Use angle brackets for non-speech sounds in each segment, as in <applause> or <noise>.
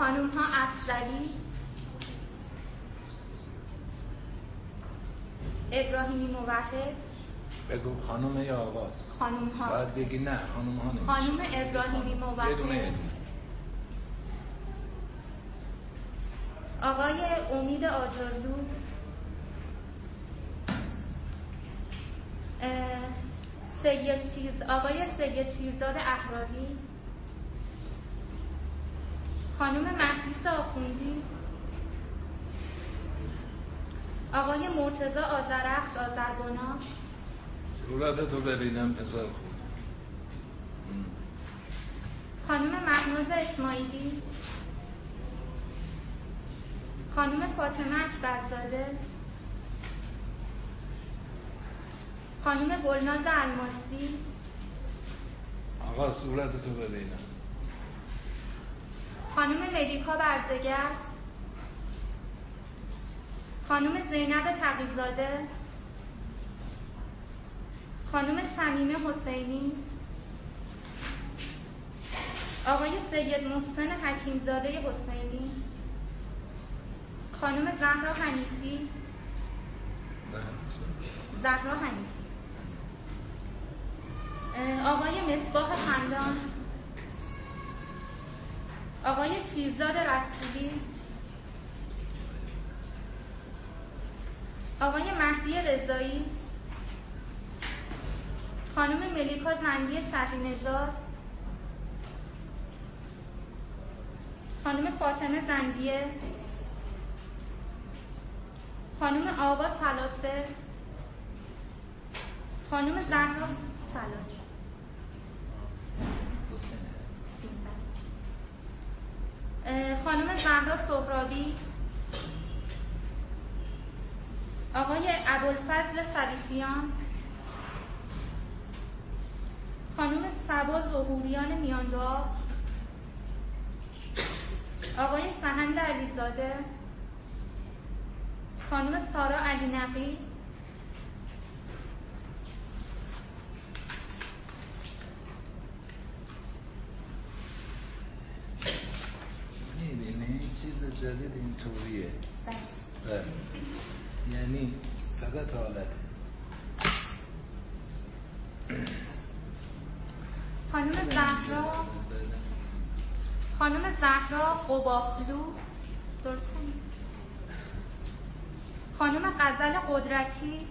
خانوم ها افزلی ابراهیمی موحد. بگو خانم یا آقاز خانوم ها باید بگی نه خانم ها نمیشه. خانوم ابراهیمی موحد. آقای امید آجرلو. سید چیز آقای سید چیزداد احراری. خانم مهدیس آخوندی آقای مرتضی آذرخش آذربناش صورت تو ببینم خوب ام. خانم مهناز اسماعیلی؟ خانم فاطمه اکبرزاده؟ خانم گلناز الماسی؟ آقا صورت تو ببینم. خانم ملیکا برزگر. خانم زینب تقیزاده. خانم شمیمه حسینی. آقای سید محسن حکیمزاده حسینی. خانم زهرا حنیفی. زهرا حنیفی. آقای مصباح خندان. آقای شیرزاد رسولی. آقای مهدی رضایی. خانم ملیکا زنگی شهری نژاد. خانم فاطمه زنگیه. خانم آوا سلاسه خانم زهرا سلاسه اه، خانم زهرا سهرابی. آقای ابوالفضل شریفیان خانم سبا ظهوریان میاندعا آقای سهند علیزاده. خانم سارا علی نقی می‌بینی چیز جدید اینطوریه بله. یعنی فقط حالت. خانم زهرا. خانم زهرا قباخلو. درست. خانم غزل قدرتی.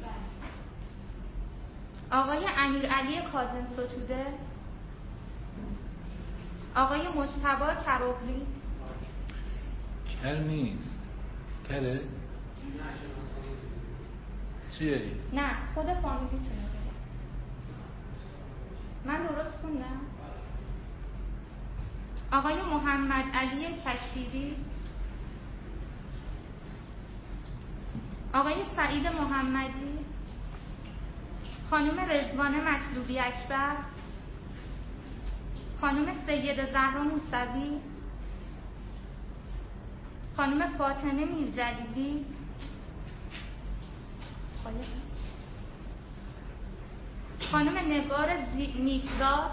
آقای امیر علی کاظم ستوده. آقای مجتبا کروبلی کر نیست. کره چیه؟ نه خود فامیلیتونه بگه. من درست خوندم؟ آقای محمد علی کشیری. آقای سعید محمدی. خانم رزوان مطلوبی اکبر. خانم سید زهرا موسوی. خانم فاطمه میرجلیلی. خانم نگار نیکزاد.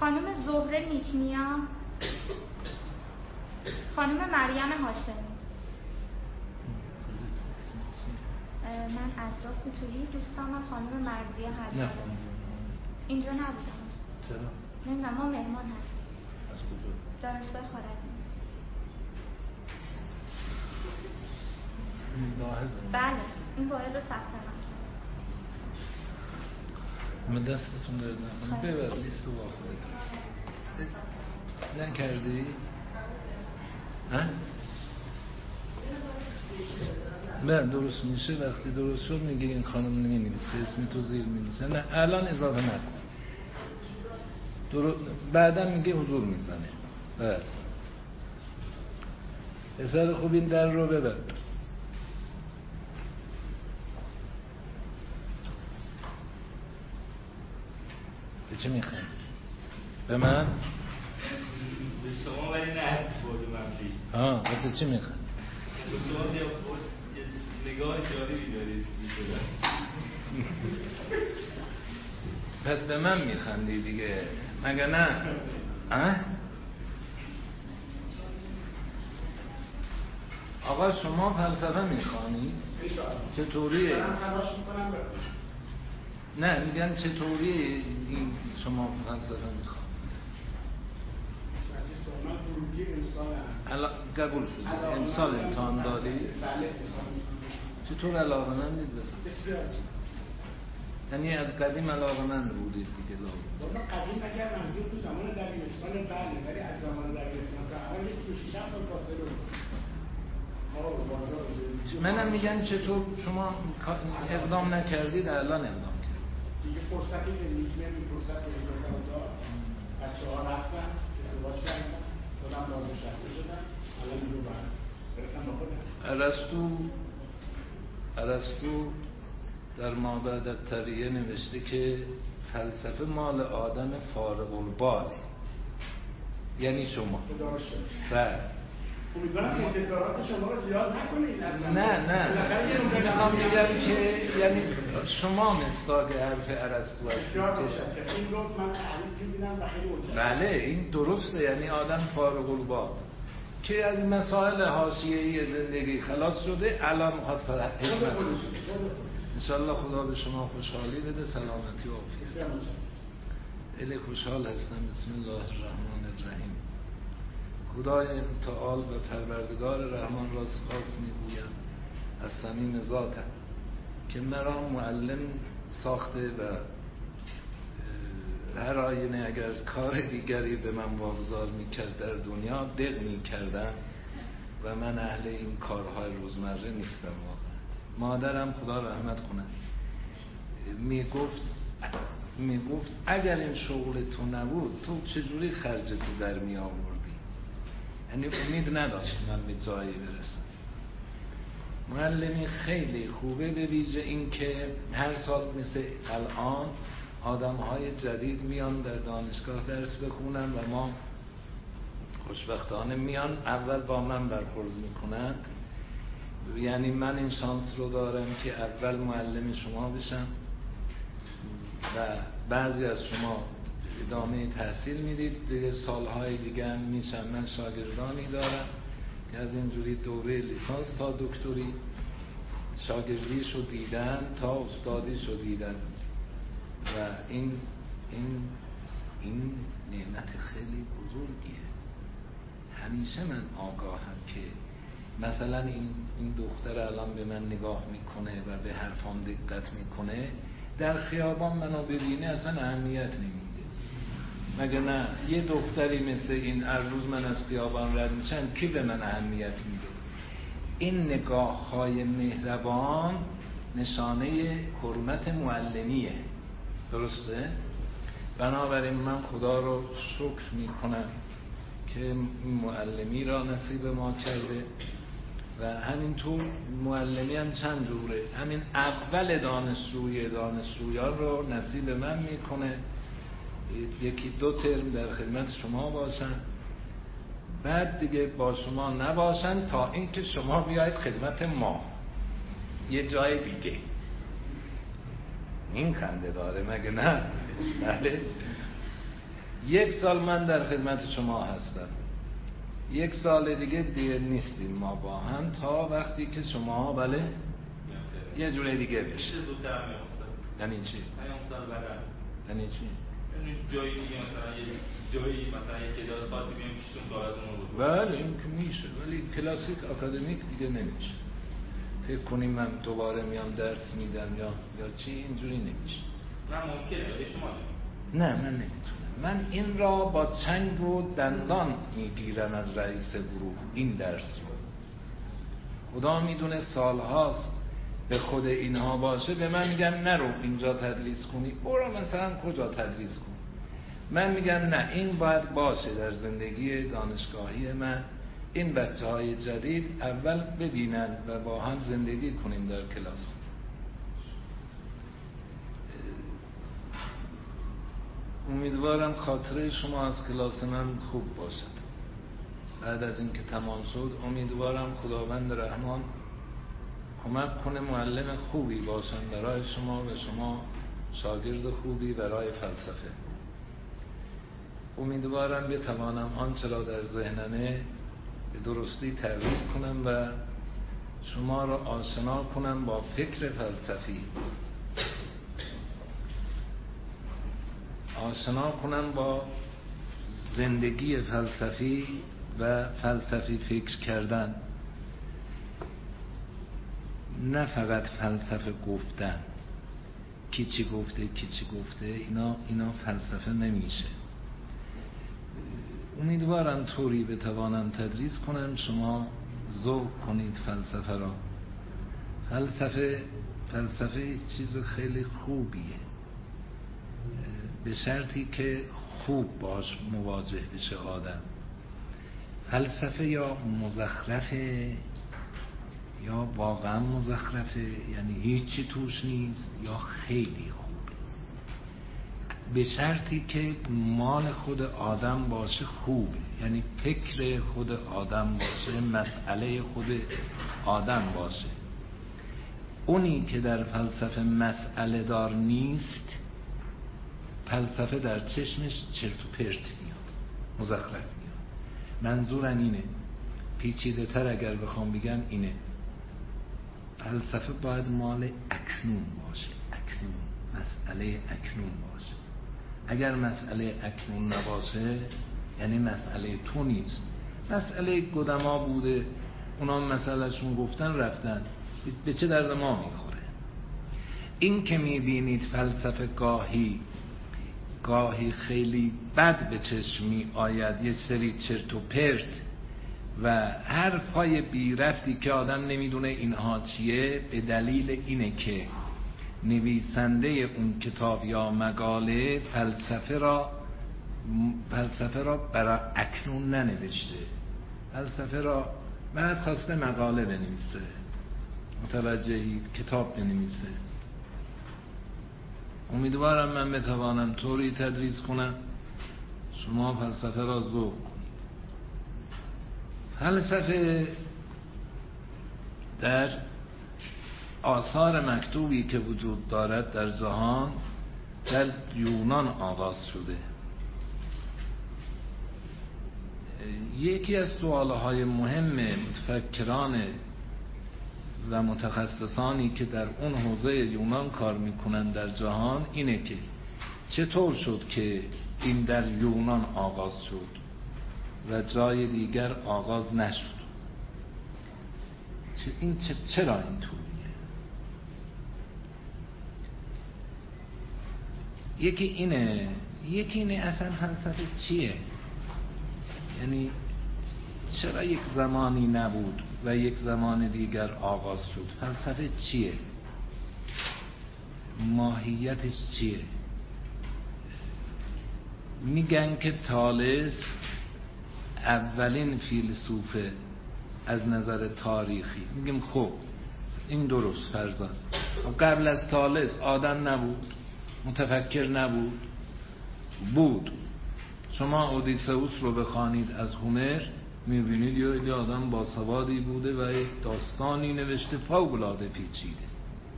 خانم زهره نیکنیا. خانم مریم هاشمی. من اطراف توی دوستانم. خانم مرزیه نه هست اینجا نبودم. چرا؟ نمی‌دونم ما مهمان هستیم از کجا؟ دانشگاه خارجی بله این واحد رو ثبت نام من دستتون نکنه خواهش. ببر لیست رو با خودت نکردی؟ ها؟ نه درست میشه وقتی درست شد میگه این خانم نمی نویسه اسمی تو زیر می نه الان اضافه نکن درو... بعدا میگه حضور می‌زنه. بله پسر خوب این در رو ببر. به چه می‌خوام؟ به من؟ به شما ولی نه ها به چه می‌خوام؟ به شما نگاه جالبی دارید. پس به من میخندی دیگه. مگه نه؟ اه؟ آقا شما فلسفه می‌خوانی؟ چطوریه؟ نه میگن چطوریه این شما فلسفه الان قبول شدی. امسال امتحان بله انسان چطور علاقه من؟ یعنی از قدیم علاقه من بودید دیگه. لابد قدیم اگر منظور تو زمان دبیرستان بله ولی از زمان دبیرستان تا الان یه سی و شیش هفت سال فاصله منم میگن چطور شما اقدام نکردید الان اقدام کردید. دیگه فرصتی زندگی نمی فرصت پیدا کردن داد. بچه ها رفتن ازدواج کردن خودم بازنشسته شدم الان رو برسم با خودم. در مابعد الطبیعه نوشته که فلسفه مال آدم فارغ الباله یعنی شما. بله. امیدوارم انتظارات شما رو زیاد نکنید. نه نه. می‌خوام بگم که یعنی شما مستاق حرف ارسطو هستید. این رو من و خیلی بله این درسته. یعنی آدم فارغ البال که از مسائل حاشیه‌ای زندگی خلاص شده الان می‌خواد حکمت. انشالله خدا به شما خوشحالی بده سلامتی و عافیت. خیلی خوشحال هستم. بسم الله الرحمن الرحیم. خدای تعال و پروردگار رحمان را سپاس می‌گویم. از صمیم ذاتم. که مرا معلم ساخته و هر آینه اگر کار دیگری به من واگذار می‌کرد در دنیا دق می‌کردم و من اهل این کارهای روزمره نیستم واقعا. مادرم خدا رحمت کنه. می‌گفت می‌گفت اگر این شغل تو نبود تو چجوری خرج تو در می آوردی؟ یعنی امید نداشت من به جایی برسم. معلمی خیلی خوبه به ویژه این که هر سال مثل الان آدم های جدید میان در دانشگاه درس بخونن و ما خوشبختانه میان اول با من برخورد می‌کنن. یعنی من این شانس رو دارم که اول معلم شما بشم و بعضی از شما ادامه تحصیل می‌دید. دیگه سالهای دیگه هم میشن من شاگردانی دارم که از اینجوری دوره لیسانس تا دکتری. شاگردیش رو دیدن تا استادیش رو دیدن. و این این این نعمت خیلی بزرگیه. همیشه من آگاهم که مثلا این, این دختر الان به من نگاه می‌کنه و به حرفام دقت می‌کنه در خیابان منو ببینه اصلا اهمیت نمیده. مگه نه؟ یه دختری مثل این هر روز من از خیابان رد میشن کی به من اهمیت میده؟ این نگاه های مهربان نشانه حرمت معلمیه. درسته؟ بنابراین من خدا رو شکر می‌کنم که معلمی را نصیب ما کرده. و همینطور معلمی هم چند جوره. همین اول دانشجوی دانشجویان رو نصیب من می‌کنه. یکی دو ترم در خدمت شما باشن. بعد دیگه با شما نباشن تا اینکه شما بیاید خدمت ما. یه جای دیگه. این خنده داره مگه نه؟ بله. یک سال من در خدمت شما هستم. یک سال دیگه دیگه نیستیم ما با هم تا وقتی که شما بله؟ یه جوره دیگه بشه. استاد یعنی چی؟ یعنی چی؟ یعنی جایی دیگه مثلا یه جایی مثلا یه کلاس خاصی بیام پیشتون بپرسم. بله این که میشه. ولی کلاسیک اکادمیک دیگه نمیشه. فکر کنیم من دوباره میام درس میدم یا یا چی؟ اینجوری نمیشه. نه ممکنه. شما. نه من نمی‌تونم. من این را با چنگ و دندان می‌گیرم از رئیس گروه. این درس رو. خدا می‌دونه سالهاست. به خود اینها باشه. به من میگن نرو اینجا تدریس کنی. برو مثلا کجا تدریس کن. من میگم نه این باید باشه در زندگی دانشگاهی من. این بچه های جدید اول ببینن و با هم زندگی کنیم در کلاس. امیدوارم خاطره شما از کلاس من خوب باشد. بعد از اینکه تمام شد امیدوارم خداوند رحمان کمک کنه معلم خوبی باشن برای شما و شما شاگرد خوبی برای فلسفه. امیدوارم بتوانم آنچه را در ذهنمه به درستی تعریف کنم و شما را آشنا کنم با فکر فلسفی. آشنا کنم با زندگی فلسفی و فلسفی فکر کردن. نه فقط فلسفه گفتن. کی چی گفته کی چی گفته اینا اینا فلسفه نمیشه. امیدوارم طوری بتوانم تدریس کنم. شما ذوق کنید فلسفه را. فلسفه فلسفه چیز خیلی خوبیه. به شرطی که خوب باش مواجه بشه آدم. فلسفه یا مزخرفه یا واقعا مزخرفه؟ یعنی هیچی توش نیست یا خیلی خوبه به شرطی که مال خود آدم باشه خوبه یعنی فکر خود آدم باشه مسئله خود آدم باشه. اونی که در فلسفه مسئله دار نیست فلسفه در چشمش چرت و پرت میاد مزخرف میاد. منظورم اینه پیچیده تر اگر بخوام بگم اینه. فلسفه باید مال اکنون باشه اکنون مسئله اکنون باشه. اگر مسئله اکنون نباشه یعنی مسئله تو نیست. مسئله قدما بوده اونا مسئلهشون گفتن رفتن. به چه درد ما می‌خوره؟ این که می‌بینید فلسفه گاهی گاهی خیلی بد به چشم می آید یه سری چرت و پرت و حرفای بی رفتی که آدم نمی‌دونه اینها چیه به دلیل اینه که نویسنده اون کتاب یا مقاله فلسفه را فلسفه را برای اکنون ننوشته. فلسفه را بعد خواسته مقاله بنویسه. متوجهید؟ کتاب بنویسه. امیدوارم من بتوانم طوری تدریس کنم. شما فلسفه را ذوق کنید. فلسفه در آثار مکتوبی که وجود دارد در جهان در یونان آغاز شده. یکی از سوالهای مهم متفکران و متخصصانی که در اون حوزه یونان کار می‌کنن در جهان اینه که چطور شد که این در یونان آغاز شد و جای دیگر آغاز نشد؟ این چرا اینطوریه؟ یکی اینه یکی اینه اصلا فلسفه چیه؟ یعنی چرا یک زمانی نبود و یک زمان دیگر آغاز شد. فلسفه چیه؟ ماهیتش چیه؟ میگن که تالس اولین فیلسوفه از نظر تاریخی. میگیم خب این درست فرزان قبل از تالس آدم نبود متفکر نبود بود. شما اودیسئوس رو بخوانید از هومر. می‌بینید یه آدم با سوادی بوده و یک داستانی نوشته فوقلاده پیچیده.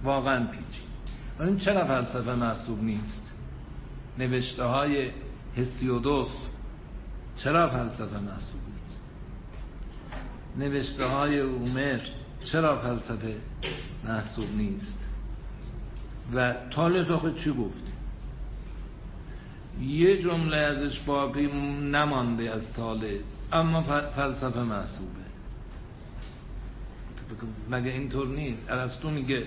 واقعا پیچیده. و این چرا فلسفه محسوب نیست؟ نوشته های هسیودوس چرا فلسفه محسوب نیست؟ نوشته های اومر چرا فلسفه محسوب نیست؟ و تالس آخه چی گفت؟ یه جمله ازش باقی نمانده از تالس اما فلسفه محسوبه. مگه اینطور نیست؟ ارسطو میگه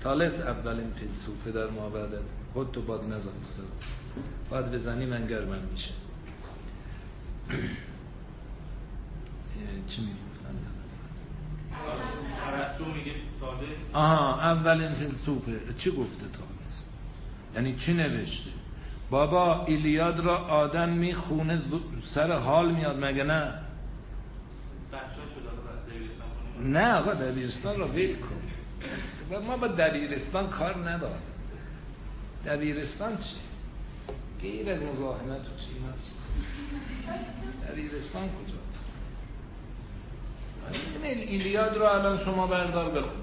تالس اولین فیلسوفه در معبدت خود تو باد نزن باید بزنی من گرمم میشه. چی ارسطو میگه تالس. آها اولین فیلسوفه. چی گفته تالس؟ یعنی چی نوشته؟ بابا ایلیاد را آدم می‌خونه سر حال میاد مگه نه؟ نه آقا دبیرستان را ویل کن. ما با دبیرستان کار ندارم دبیرستان چی؟ غیر از مزاحمت و چی؟ دبیرستان کجاست؟ ایلیاد رو الان شما بردار بخون.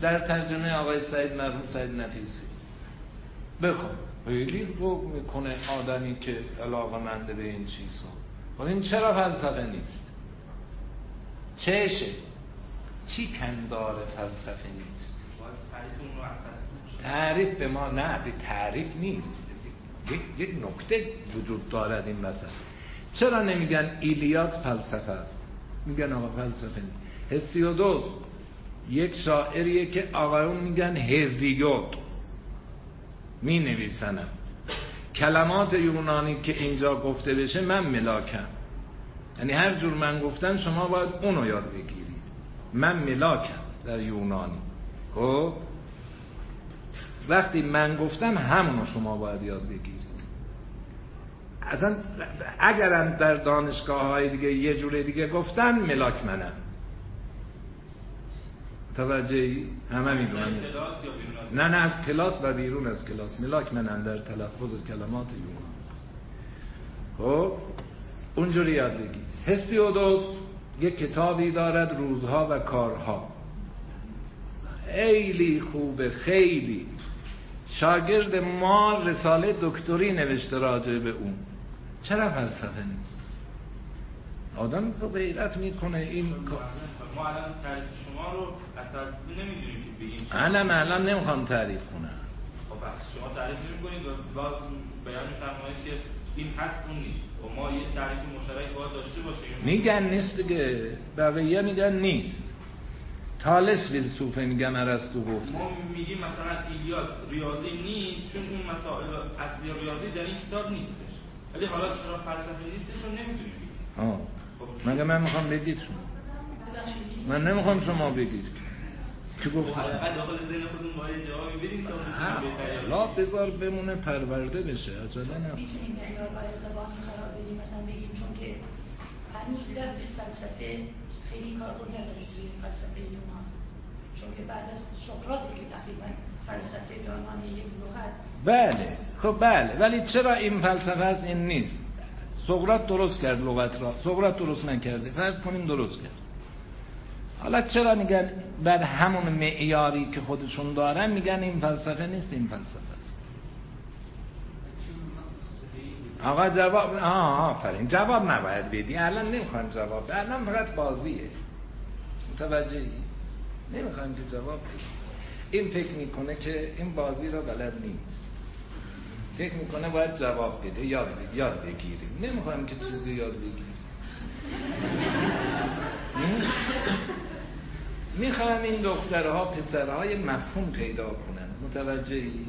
در ترجمه آقای سعید مرحوم سعید نفیسی. بخون خیلی رو می‌کنه آدمی که علاقه منده به این چیزها. خب این چرا فلسفه نیست؟ چشه. چی کندار فلسفه نیست؟ تعریف به ما نه به تعریف نیست. یک, نکته وجود دارد این مثلا چرا نمیگن ایلیاد فلسفه است؟ میگن آقا فلسفه نیست. هسیودوس یک شاعریه که آقایون میگن هزیود. می نویسنم کلمات یونانی که اینجا گفته بشه من ملاکم. یعنی هر جور من گفتم شما باید اونو یاد بگیرید. من ملاکم در یونانی. خب؟ وقتی من گفتم همونو شما باید یاد بگیرید. اصلا اگرم در دانشگاه های دیگه یه جور دیگه گفتن ملاک منم. توجه همه می‌دونن. نه نه از کلاس و بیرون از کلاس. ملاک منم در تلفظ کلمات یونان خب اونجوری یاد بگید هسیودوس یک کتابی دارد روزها و کارها. خیلی خوبه خیلی. شاگرد ما رساله دکتری نوشته راجع به اون. چرا فلسفه نیست؟ آدم تو غیرت می‌کنه این ما الان تعریف شما رو نمی‌دونیم که بگیم الان الان نمی‌خوام تعریف کنم. خب بس شما تعریف نمی‌کنید و باز بیان می‌فرمایید که این هست اون نیست. و خب ما یه تعریف مشترک باید داشته باشیم. میگن نیست دیگه. بقیه میگن نیست. تالس فیلسوفه میگم ارسطو گفت. ما میگیم مثلا ایلیاد ریاضی نیست چون اون مسائل اصلی ریاضی در این کتاب نیستش. ولی حالا چرا فلسفه نیستش رو نمی‌تونیم بگیم. آه. مگه من می‌خوام بگید شما من نمی‌خوام شما بگید. که گفت لا بذار بمونه پرورده بشه عجله نه. می‌تونیم معیار برای زبان قرار بدیم مثلا بگیم چون که هنوز لفظ فلسفه خیلی کاربرد نداره توی فلسفه یونان چون که بعد از سقراط که تقریبا فلسفه عنوان یک لغت. بله خب بله. ولی چرا این فلسفه است این نیست؟ سقراط درست کرد لغت را. سقراط درست نکرده. فرض کنیم درست کرد. حالا چرا میگن بر همون معیاری که خودشون دارن میگن این فلسفه نیست این فلسفه است. آقا جواب آه آفرین. جواب نباید بدی. الان نمی‌خوام جواب الان فقط بازیه. متوجهی؟ نمی‌خوام که جواب بدی این فکر می‌کنه که این بازی را بلد نیست. فکر می‌کنه باید جواب بده. یاد بگیر یاد بگیریم. نمی‌خوام که چیزی یاد بگیریم. می‌خوام این دخترها پسرهای مفهوم پیدا کنن. متوجهی؟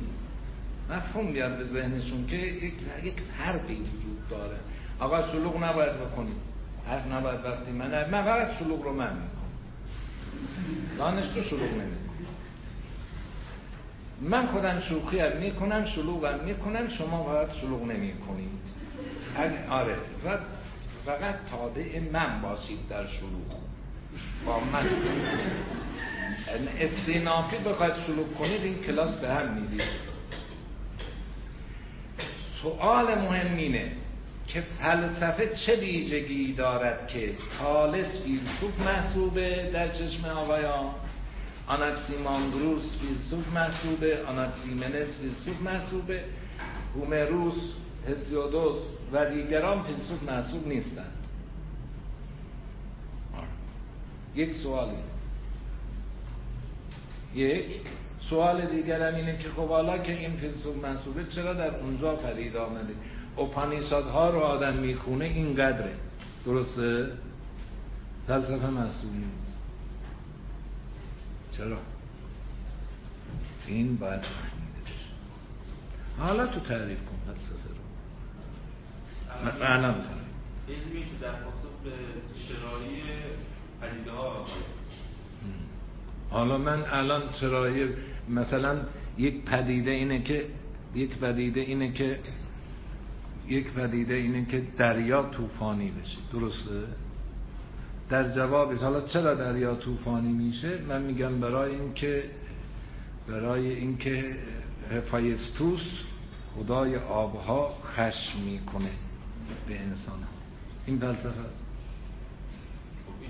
مفهوم بیاد به ذهنشون که یک, یک فرقی وجود داره. آقا شلوغ نباید بکنید. حرف نباید وقتی من من فقط شلوغ رو من می‌کنم دانشجو شلوغ نمی‌کنم من خودم شوخی هم می‌کنم شلوغم می‌کنم شما باید شلوغ نمی‌کنید. آره. فقط تابع من باشید در شلوغ با من. استینافی بخواید شروع کنید این کلاس به هم می‌دید سوال مهم اینه که فلسفه چه ویژگی دارد که تالس فیلسوف محسوبه در چشم آقایان؟ آناکسیماندروس فیلسوف محسوبه آناکسیمنس فیلسوف محسوبه هومروس هزیودوس و دیگران فیلسوف محسوب نیستند. یک سوالی یک سوال دیگرم اینه که خب حالا که این فیلسوف منصوبه چرا در اونجا پدید آمده؟ ها رو آدم می‌خونه اینقدره. درسته؟ فلسفه مسئول نیست. چرا؟ این باید فهمیده حالا تو تعریف کن فلسفه رو. معنا علمی که در پاسخ به چرایی حالا من الان چرایی مثلا یک پدیده اینه که یک پدیده اینه که یک پدیده اینه که دریا طوفانی بشه. درسته؟ در جوابش حالا چرا دریا طوفانی میشه؟ من میگم برای اینکه برای اینکه هفایستوس خدای آبها خشم می‌کنه به انسان این فلسفه است.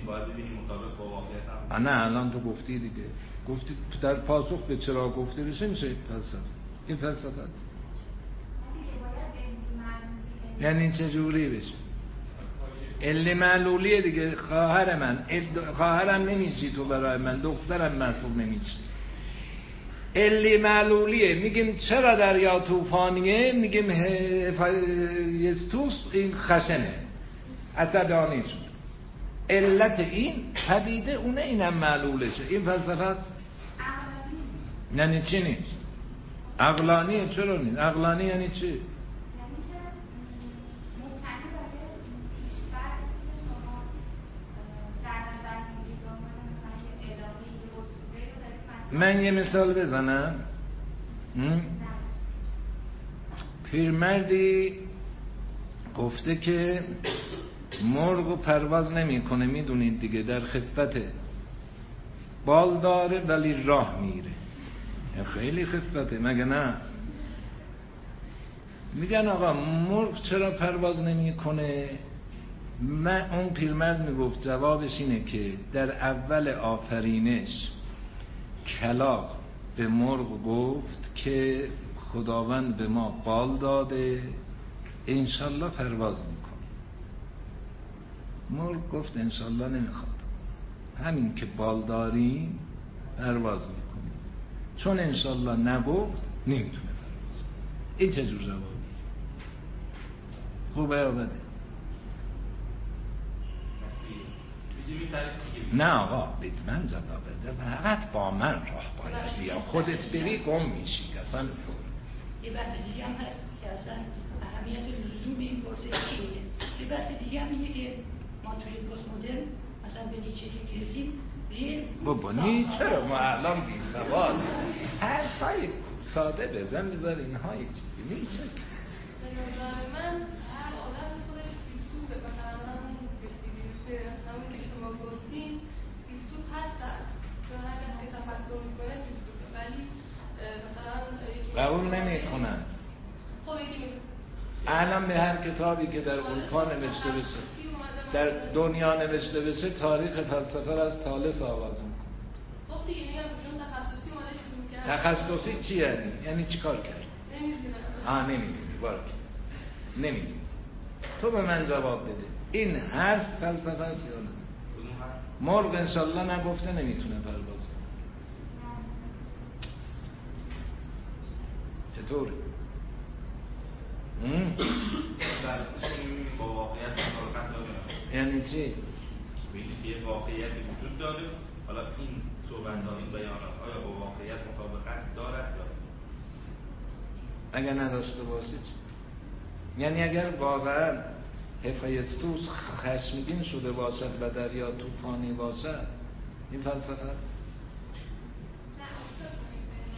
باید ببینیم مطابق با واقعیت نه الان تو گفتی دیگه. گفتی در پاسخ به چرا گفته بشه میشه فلسفه. این فلسفه. یعنی چه جوری بشه؟ علی معلولیه دیگه. خواهر من. خواهرم نمیشی تو برای من دخترم محسوب نمیشی علی معلولیه. میگیم چرا دریا طوفانیه؟ میگیم یستوس این خشنه. عصبانی شد. علت این پدیده اونه اینم معلولشه. این فلسفه است؟ یعنی چی نیست؟ عقلانیه چرا نیست؟ عقلانی یعنی چی؟ من یه مثال بزنم. پیرمردی گفته که مرغ پرواز نمی‌کنه می‌دونید دیگه در خفته بال داره ولی راه میره. خیلی خفته مگه نه؟ میگن آقا مرغ چرا پرواز نمی‌کنه؟ من اون پیرمرد می‌گفت جوابش اینه که در اول آفرینش کلاق به مرغ گفت که خداوند به ما بال داده انشالله پرواز میکن مرغ گفت انشالله نمی‌خواد. همین که بال داریم پرواز می‌کنیم. چون انشالله نگفت نمی‌تونه پرواز این چه جور جوابی خوبه یا بده؟ نه آقا بیت من جواب بده. فقط با من راه باید بیا خودت بری گم میشی. اصلا یه بحث دیگه هم هست که اصلا اهمیت لزوم این پرسش چیه؟ یه بحث دیگه هم اینه که ما توی پست مدرن مثلا به نیچه که می‌رسیم. بابا نیچه رو ما الان بی سوال حرفای ساده بزن بذار اینها یک چیزی. نیچه. من هر آدم خودش بیسوبه مثلا همون که شما گفتین بیسوب هستن چون هر کس که تفکر می‌کنه بیسوبه ولی مثلا قبول نمی کنن خب یکی الان به هر کتابی که در اروپا نوشته بشه. در دنیا نوشته بشه تاریخ فلسفه را از تالس آغاز می‌کنه. خب دیگه میگم چون تخصصی اومده شروع کرد تخصصی چی یعنی؟ یعنی چیکار کرد؟ نمی‌دونم. آه نمی‌دونی. بارک نمی‌دونی. تو به من جواب بده. این حرف فلسفه است یا نه؟ مرغ انشالله نگفته نمی‌تونه پرواز کنه. چطور؟ با واقعیت مطابقت داره. یعنی چی؟ یه واقعیتی وجود داره. حالا این صحبت این بیانات آیا با واقعیت مطابقت دارد یا اگر نداشته باشید. یعنی اگر واقعا هفایستوس خشمگین شده باشد و دریا طوفانی باشد این فلسفه است؟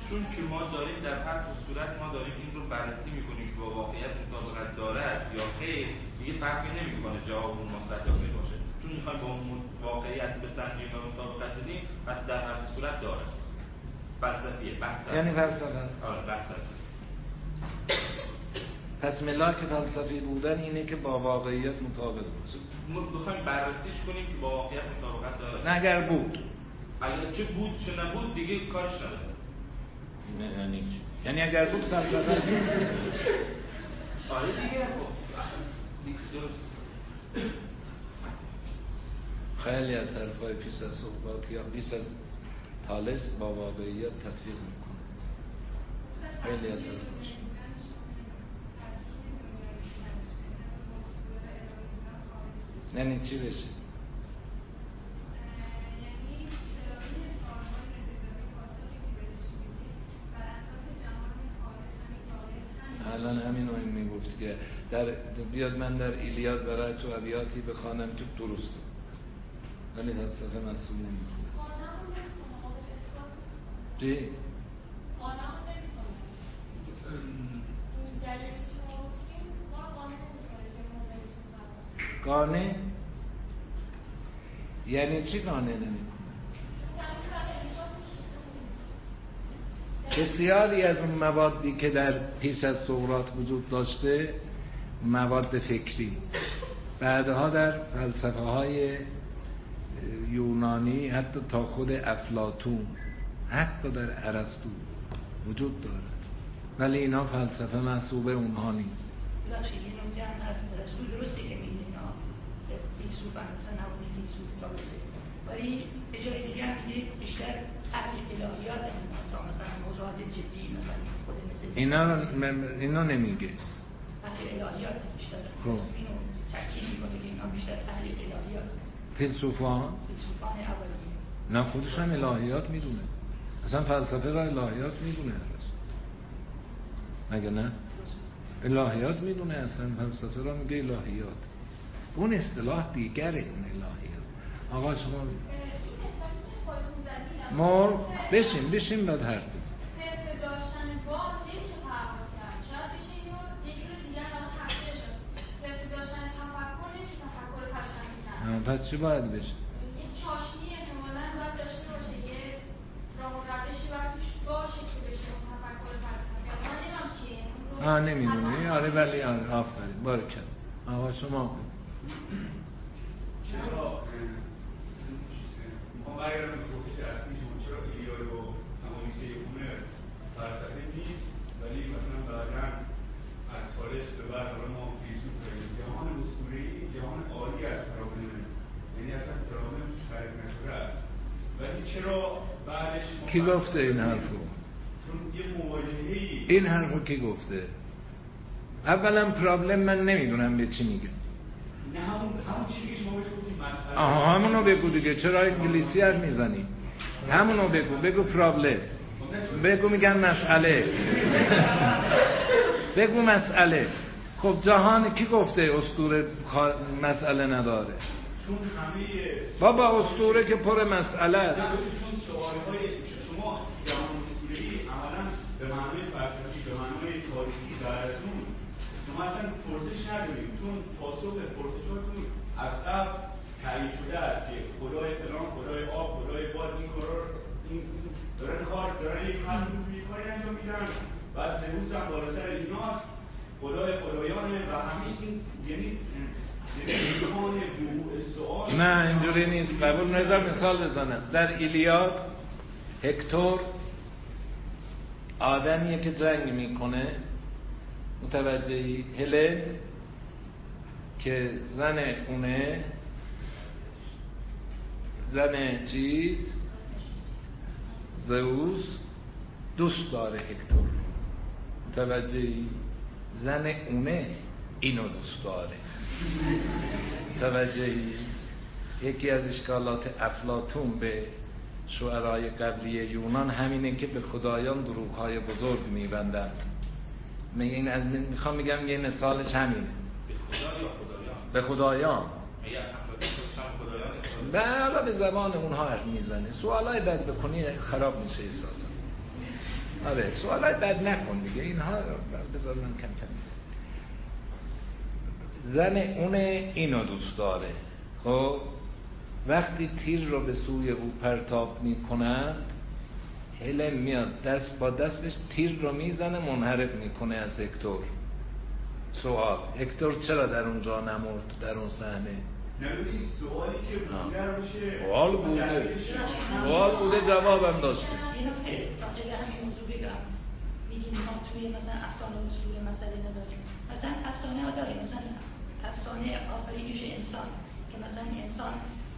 چون که ما داریم در هر صورت ما داریم این رو بررسی می‌کنیم که با واقعیت مطابقت دارد یا خیر دیگه فرقی نمی‌کنه جواب اون مثبت یا باشه. چون می‌خوایم با اون واقعیت بسنجیم و مطابقت بدیم پس در هر صورت دارد فلسفیه بحث یعنی فلسفه آره بحث پس ملاک فلسفی بودن اینه که با واقعیت مطابق باشه. ما بخوایم بررسیش کنیم که با واقعیت مطابقت داره. نه اگر بود. اگر چه بود چه نبود دیگه کارش نداره. یعنی یعنی اگر بود فلسفه <laughs> آره دیگه خب. درست خیلی از حرفای پیش از صحبات یا پیش از تالس با واقعیت تطبیق می‌کنه خیلی از حرفاش یعنی چی بشه؟ الان همین رو می‌گفت که در بیاد من در ایلیاد برای تو ابیاتی بخوانم تو درست. ولی فلسفه مسئول نمی‌تونه چی؟ قانع؟ یعنی چی قانع نمی‌کنه؟ بسیاری از اون موادی که در پیش از سقراط وجود داشته مواد فکری. بعدها در فلسفه های یونانی حتی تا خود افلاتون حتی در عرستو وجود داره ولی اینا فلسفه محسوب اونها نیست. درسته که ولی به جای دیگه بیشتر اینا اینا نمیگه. خب. فیلسوفان؟ نه خودش هم الهیات می‌دونه. اصلا فلسفه را الهیات می‌دونه مگه نه؟ الهیات می‌دونه اصلا فلسفه را میگه الهیات. اون اصطلاح دیگره اون الهیات. آقا شما مر بشین بشین بعد حرف بزن پس چی باید بشه؟ یه چاشنی احتمالاً باید داشته باشه. یه راه و روشی باید توش باشه که بشه اون تفکر پرچمی من نمیم چیه. اون رو آه نمی‌دونی. آره ولی آره آفرین. بارکل آقا شما. چرا؟ برگردم به پرسش اصلی شما چرا ایلیاد و همونیسه هومر فلسفه نیست ولی مثلا بعدا از تالس به بعد حالا ما فیلسوف داریم جهان اسطوره‌ای جهان عالی از فراوانه یعنی اصلا فراوانه توش خرید نشده است ولی چرا بعدش کی گفته این حرفو چون یه مواجهه‌ای این حرفو کی گفته اولا پرابلم من نمی‌دونم به چی میگه نه همون همون چیزی که شما آها همونو بگو دیگه. چرا انگلیسی حرف می‌زنی؟ همونو بگو. بگو پرابلم بگو میگن مسئله. <laughs> بگو مسئله. خب جهان کی گفته اسطوره مسئله نداره؟ بابا اسطوره که پر مسئله است. به معنای فلسفی به معنای تاریخی بعد از اون شما اصلا پرسش نداریم چون پاسخ پرسشاتون از قبل تعیین شده است که خدای فلان خدای آب خدای باد این کارا این دارن کار دارن یک یه کاری انجام میدن. بعد زئوس هم بالا سر ایناست. خدای خدایانه و همه این یعنی یعنی نه اینجوری نیست. قبول نظر مثال بزنم. در ایلیاد هکتور آدمیه که جنگ می‌کنه. متوجهی؟ هلن که زن اونه زن چیز؟ زئوس؟ دوست داره هکتور. متوجهی زن اونه؟ اینو دوست داره. توجهی یکی از اشکالات افلاتون به شعرهای قبلی یونان همینه که به خدایان دروغهای بزرگ میبندند. می‌خوام میگم یه مثالش همینه. به خدا یا خدایان؟ به خدایان. به حالا به زبان اونها حرف می‌زنه. سوالای بد بکنی خراب میشه احساسا. آره سوالای بد نکن دیگه. اینها بذار من کم کم زن اون اینو دوست داره. خب؟ وقتی تیر رو به سوی او پرتاب می‌کنند هلن میاد دست با دستش تیر رو می‌زنه منحرف می‌کنه از هکتور. سوال. هکتور چرا در اونجا نمرد در اون صحنه؟ سوال بوده. سوال بوده جوابم داشته. راجع همین موضوع بگم. میگیم ما توی مثلا افسانه مسئله نداریم. مثلا افسانه ها داریم. مثلا افسانه آفرینش انسان. که مثلا انسان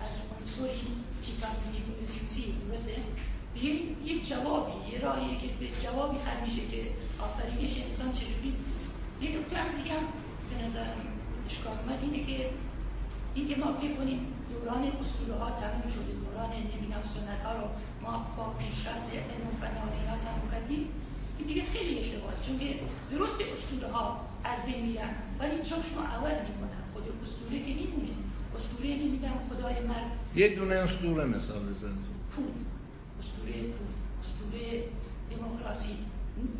از عنصری تیتانیوسی درسته؟ دیگه یک جوابی یه راهیه که به جوابی میشه که آفرینش انسان چجوری یه نکته هم دیگه هم به نظرم اشکال اومد اینه که اینکه ما فکر کنیم دوران اسطوره ها تموم شده دوران نمی‌دونم سنت ها رو ما با پیشرفت علم و فن اینا تموم کردیم این دیگه خیلی اشتباه چون که درست اسطوره ها از بین میرن ولی چون شما عوض می‌کنن خود اسطوره که میمونه. اسطوره نمی‌دونم خدای مرد. یک دونه اسطوره مثال بزن پول. اسطوره پول. اسطوره دموکراسی.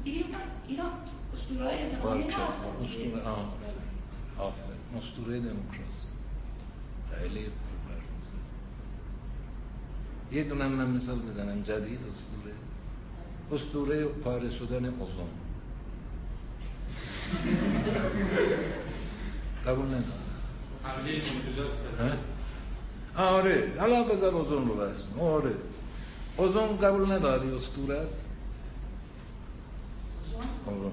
دیگه اینا اینا اسطوره های زمانه آفرین. اسطوره دموکراسی. می‌زنی. یه دونه من مثال بزنم جدید اسطوره. اسطوره پاره شدن اوزون. <laughs> قبول ندارم؟ آره. حالا بذار اوزون رو کنیم. آره. اوزون قبول نداری؟ اسطوره است؟ اوزون؟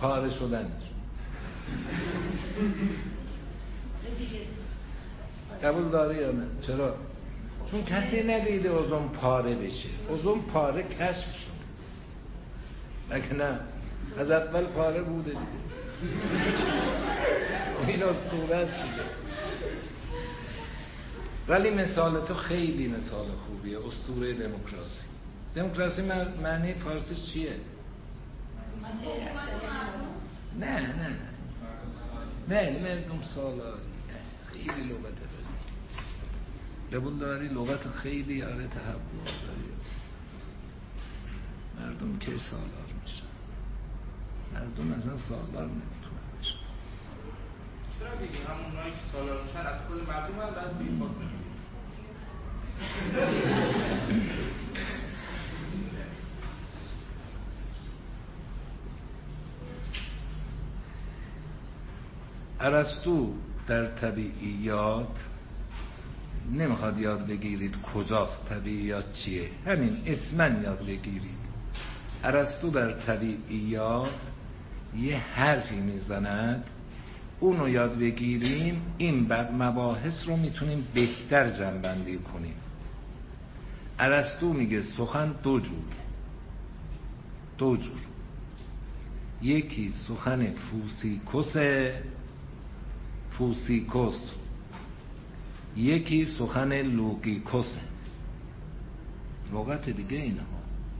پاره شدنش. <laughs> قبول داری یا نه؟ چرا؟ چون کسی ندیده اوزون پاره بشه. اوزون پاره کشف شد. مگه نه؟ از اول پاره بوده دیگه. این است دیگه. ولی مثال تو خیلی مثال خوبیه. اسطوره دموکراسی. دموکراسی مع- معنی فارسیش چیه؟ نه نه نه. نه مردم سالاری نه خیلی لغت قبول داری لغت خیلی آره تحول داری مردم که سالار میشن؟ مردم اصلا سالار نمی‌تونن بشن. چرا دیگه همون که سالار میشن؟ از کل مردم هم بین فاصله ارسطو در طبیعیات نمی‌خواد یاد بگیرید کجاست طبیعیات چیه. همین اسمن یاد بگیرید. ارسطو در طبیعیات یه حرفی می‌زند. اونو یاد بگیریم این بر مباحث رو می‌تونیم بهتر جنبندی کنیم. ارسطو میگه سخن دو جور. دو جور. یکی سخن φυσικῶς φυσικῶς یکی سخن λογικῶς لغت دیگه اینا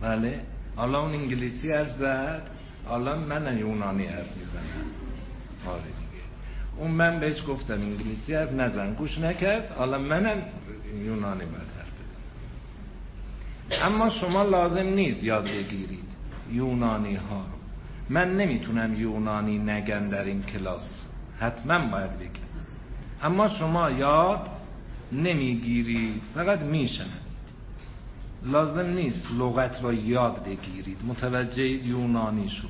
بله. حالا اون انگلیسی حرف زد. حالا من یونانی حرف می‌زنم. آره دیگه. اون من بهش گفتم انگلیسی حرف نزن. گوش نکرد. حالا منم یونانی باید حرف بزنم. اما شما لازم نیست یاد بگیرید یونانی ها رو. من نمی‌تونم یونانی نگم در این کلاس. حتما باید بگم. اما شما یاد نمی‌گیرید فقط میشنوید لازم نیست لغت را یاد بگیرید. متوجه یونانی شد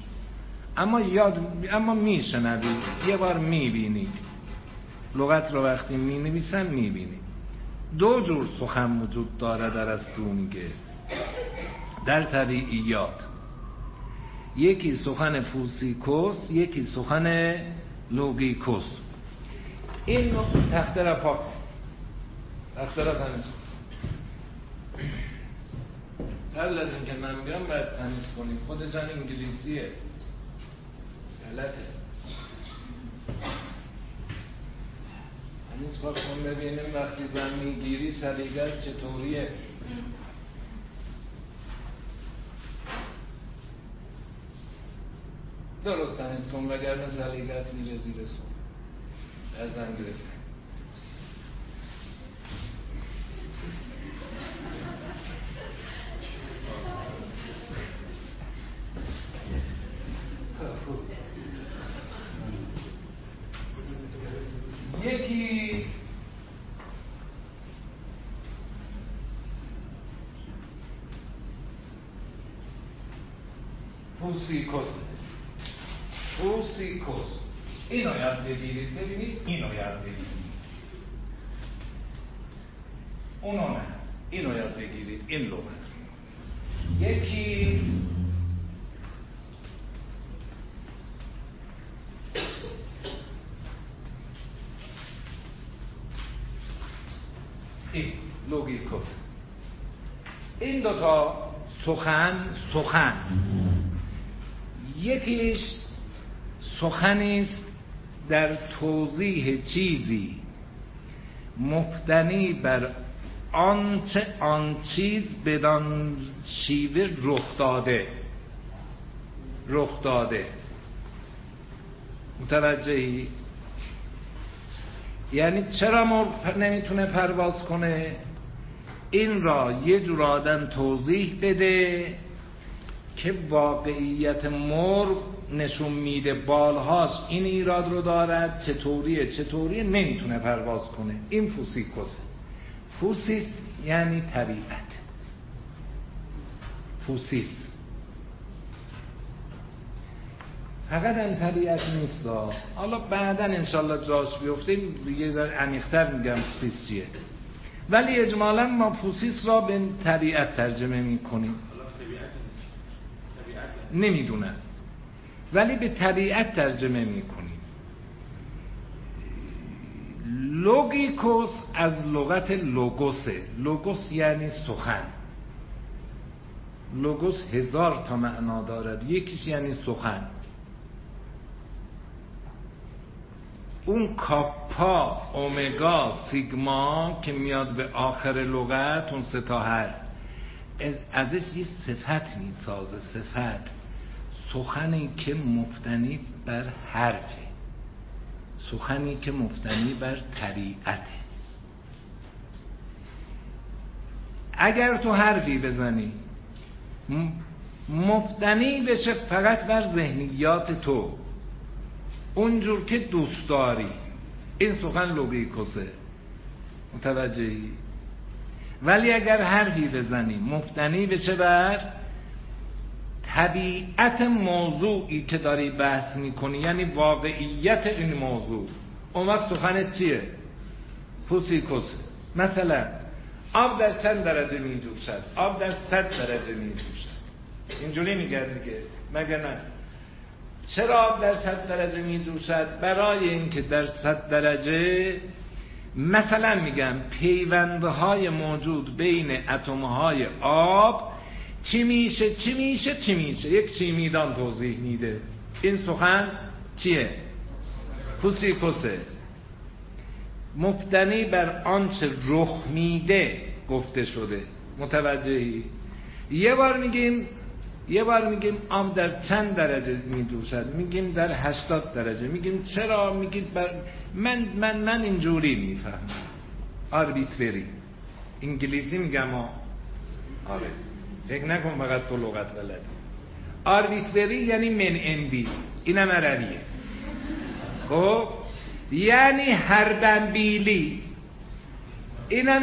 اما یاد اما میشنوید. یه بار می‌بینید. لغت را وقتی می‌نویسن می‌بینید. دو جور سخن وجود داره در میگه در طبیعیات. یکی سخن فوسیکوس یکی سخن لوگیکوس. این رو را پاک را تمیز قبل از اینکه من بیام باید تمیز کنید خودشان انگلیسیه. غلطه. پاک کن ببینیم وقتی زن می‌گیری سلیقت چطوریه. درست تمیز کن وگرنه سلیقت میره زیر سو از گرفته. یکی فوسیکوس فوسیکوس اینو یاد بگیرید. ببینید اینو یاد بگیرید. اونو نه. اینو یاد بگیرید. این لغت یکی این لوگیکوس این دوتا سخن سخن. یکیش سخنی است در توضیح چیزی مبتنی بر آنچه آن چیز بدان شیوه رخ داده. رخ داده. متوجهی؟ یعنی چرا مرغ نمی‌تونه پرواز کنه؟ این را یه جور آدم توضیح بده که واقعیت مرغ نشون میده بالهاش این ایراد رو دارد چطوریه چطوریه نمی‌تونه پرواز کنه. این فوسیکوسه. فوسیس یعنی طبیعت. فوسیس. فقط هم طبیعت نیست حالا بعدا انشالله جاش بیفتیم یه ذره عمیق‌تر میگم φύσις چیه. ولی اجمالا ما φύσις را به طبیعت ترجمه می‌کنیم. نمی‌دونم. ولی به طبیعت ترجمه می‌کنیم. λογικῶς از لغت λόγος ه. λόγος یعنی سخن. لوگوس هزار تا معنا دارد. یکیش یعنی سخن. اون کاپا اومگا سیگما که میاد به آخر لغت اون ستا هر. ازش یه صفت می‌سازه صفت. سخنی که مفتنی بر حرفه. سخنی که مفتنی بر طریعته. اگر تو حرفی بزنی مفتنی بشه فقط بر ذهنیات تو. اونجور که دوست داری. این سخن لوگیکوسه متوجهی؟ ولی اگر حرفی بزنی مفتنی بشه بر؟ طبیعت موضوعی که داری بحث می‌کنی یعنی واقعیت این موضوع. اون وقت سخنت چیه؟ فوسیکوسه مثلا آب در چند درجه می جوشد آب در صد درجه می جوشد اینجوری میگه دیگه. مگه نه؟ چرا در صد درجه می جوشد برای اینکه در صد درجه مثلا میگم پیوندهای موجود بین اتمهای آب چی میشه چی میشه چی میشه؟ یک چیمیدان توضیح میده. این سخن چیه؟ پوسه. مبتنی بر آنچه رخ میده گفته شده. متوجهی؟ یه بار میگیم یه بار میگیم آب در چند درجه میجوشد؟ میگیم در هشتاد درجه. میگیم چرا؟ میگیم بر... من من من اینجوری می‌فهمم. آربیتری انگلیسی میگم آره. فکر نکن فقط تو لغت بلدی آربیتری یعنی من اندی اینم عربیه. خب؟ یعنی هر دنبیلی اینم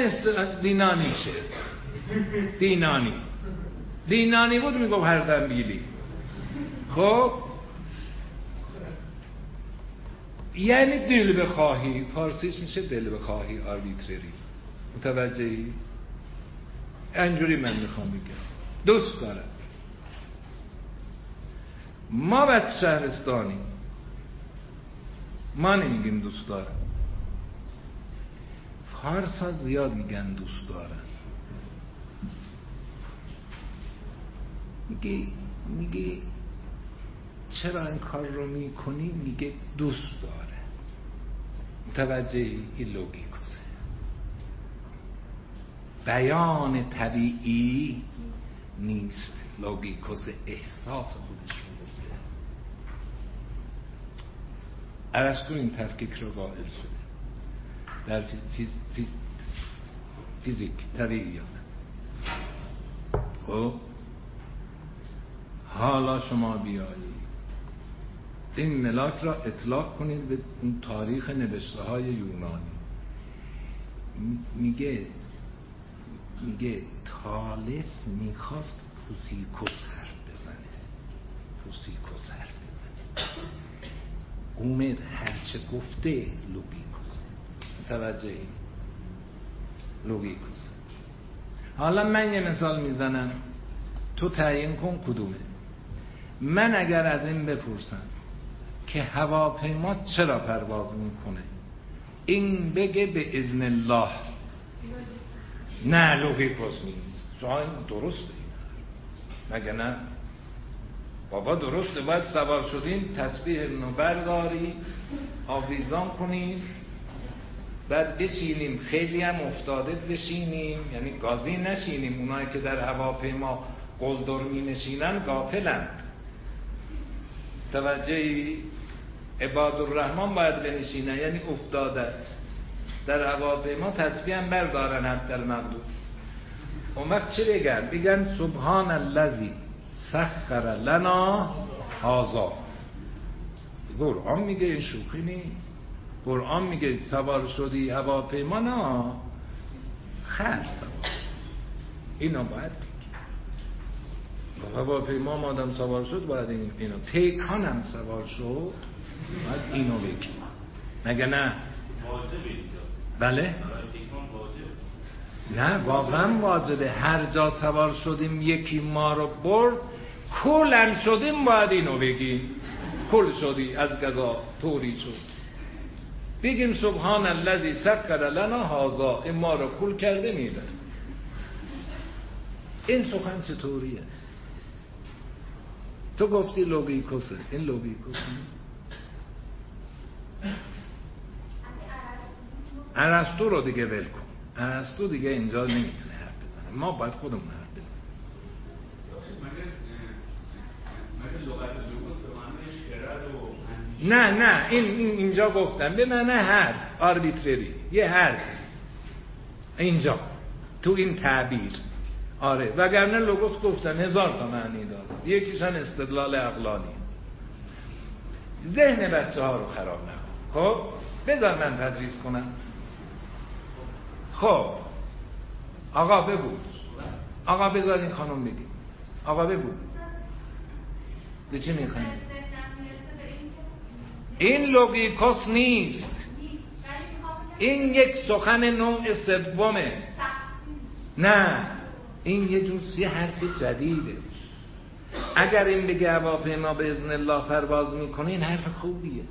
دینانی شه دینانی دینانی بود می‌گفت هر دنبیلی خب؟ یعنی دل بخواهی. فارسیش میشه دل بخواهی آربیتری متوجهی؟ انجوری من می‌خوام بگم. دوست دارم. ما بد شهرستانی ما نمیگیم دوست دارم. فارسا زیاد میگن دوست دارم. میگه میگه چرا این کار رو می‌کنی؟ میگه دوست داره. متوجه این λογικῶς ه بیان طبیعی نیست. λογικῶς احساس خودش رو گفته ارسطو این تفکیک رو قائل شده. در فیز... فیز... فیزیک طبیعیات خب؟ حالا شما بیایید. این ملاک را اطلاق کنید به اون تاریخ نوشته های یونانی. میگه میگه تالس می‌خواست φυσικῶς حرف بزنه. φυσικῶς حرف بزنه. اومد هرچه گفته λογικῶς. متوجه‌این؟ λογικῶς. حالا من یه مثال می‌زنم. تو تعیین کن کدومه. من اگر از این بپرسم که هواپیما چرا پرواز می‌کنه؟ این بگه به ازن الله. نه لوگیکوس نیست. شما درسته. مگه نه؟ بابا درسته باید سوار شدیم تسبیح نو برداری آویزان کنیم. بعد بشینیم خیلی هم افتاده بشینیم یعنی گازی نشینیم اونایی که در هواپیما قلدر می نشینن گافلند توجهی عباد الرحمن باید بنشینن یعنی افتاده. در هواپیما تسبیح هم بردارن حد در مقدور اون وقت چی بگن؟ بگن سبحان الذی سخر لنا هازا قرآن میگه این شوخی نیست. قرآن میگه سوار شدی هواپیما نه. خر سوار اینا باید هواپیما مادم سوار شد باید این اینو پیکان هم سوار شد باید اینو بگی مگه نه؟ بله؟ نه واقعا واجبه. هر جا سوار شدیم یکی ما رو برد کلم شدیم باید اینو بگیم. کل شدی از گذا طوری شد. بگیم سبحان الذی سخر لنا هازا این ما رو کل کرده میده. این سخن چطوریه؟ تو گفتی لوگیکوسه این لوگیکوسه ارسطو رو دیگه ول کن. ارسطو دیگه اینجا نمی‌تونه حرف بزنه. ما باید خودمون حرف بزنیم. نه نه. این, این اینجا گفتم. به معنی هر آربیتری یه هر اینجا. تو این تعبیر. آره. وگرنه لوگوس گفتم هزار تا معنی داره یکیشان استدلال عقلانی. ذهن بچه ها رو خراب نکن. خب؟ بذار من تدریس کنم. خب. آقا بگو. آقا بذار این خانم بگی آقا بگو. به چی میخوایی این لوگیکوس نیست. این یک سخن نوع سومه. نه. این یه جور یه حرف جدیده. اگر این بگه هواپیما به ازن الله پرواز می‌کنه این حرف خوبیه.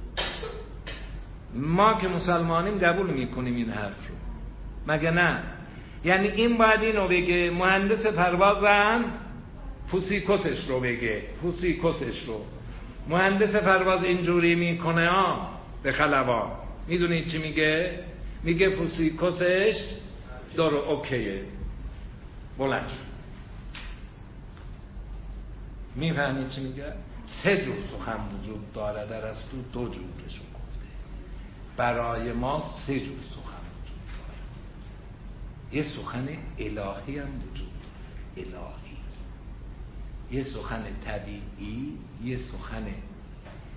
ما که مسلمانیم قبول می‌کنیم این حرف رو. مگه نه؟ یعنی این باید اینو بگه مهندس پروازم فوسیکوسش رو بگه فوسیکوسش رو. مهندس پرواز اینجوری می‌کنه ها به خلبان می‌دونید چی میگه؟ میگه فوسیکوسش داره اوکیه. بلند شد می‌فهمید چی میگه؟ سه جور سخن وجود داره در از تو دو جورشو گفته. برای ما سه جور سخن وجود داره. یه سخن الهی هم وجود داره. الهی. یه سخن طبیعی یه سخن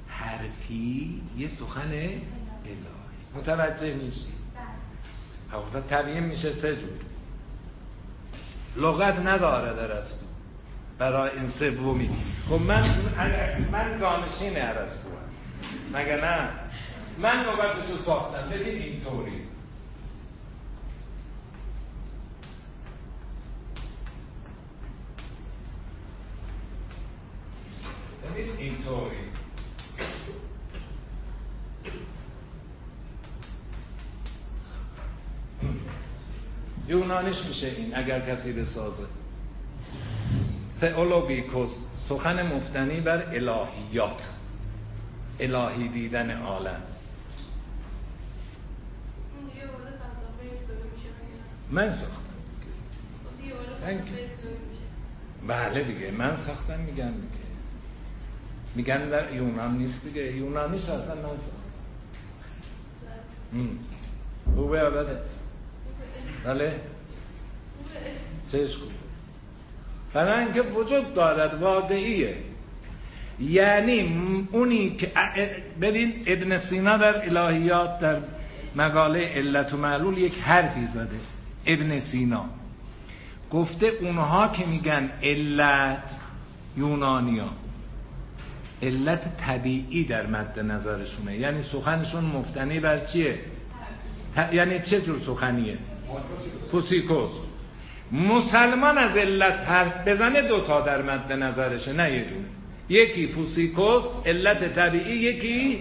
حرفی یه سخن الهی. متوجه میشی؟ خب طبیعی میشه سه جور. لغت نداره در تو برای این سومی خب من من جانشین ارسطو مگه نه؟ من لغتش رو ساختم. ببین اینطوری. ببین اینطوری. یونانیش میشه این اگر کسی بسازه تئولوگیکوس سخن مفتنی بر الهیات. الهی دیدن عالم. من ساختم. بله دیگه من ساختم میگم دیگه. میگن در یونان نیست دیگه. یونانی اصلا من ساختم. خوبه یا بده بله؟ خوبه برای اینکه وجود دارد واقعیه. یعنی اونی که ببین ابن سینا در الهیات در مقاله علت و معلول یک حرفی زده. ابن سینا. گفته اونها که میگن علت یونانیا علت طبیعی در مد نظرشونه. یعنی سخنشون مفتنی بر چیه؟ یعنی چه جور سخنیه؟ فوسیکوس مسلمان از علت حرف بزنه دوتا در مد نظرشه نه یه دونه یکی فوسیکوس علت طبیعی یکی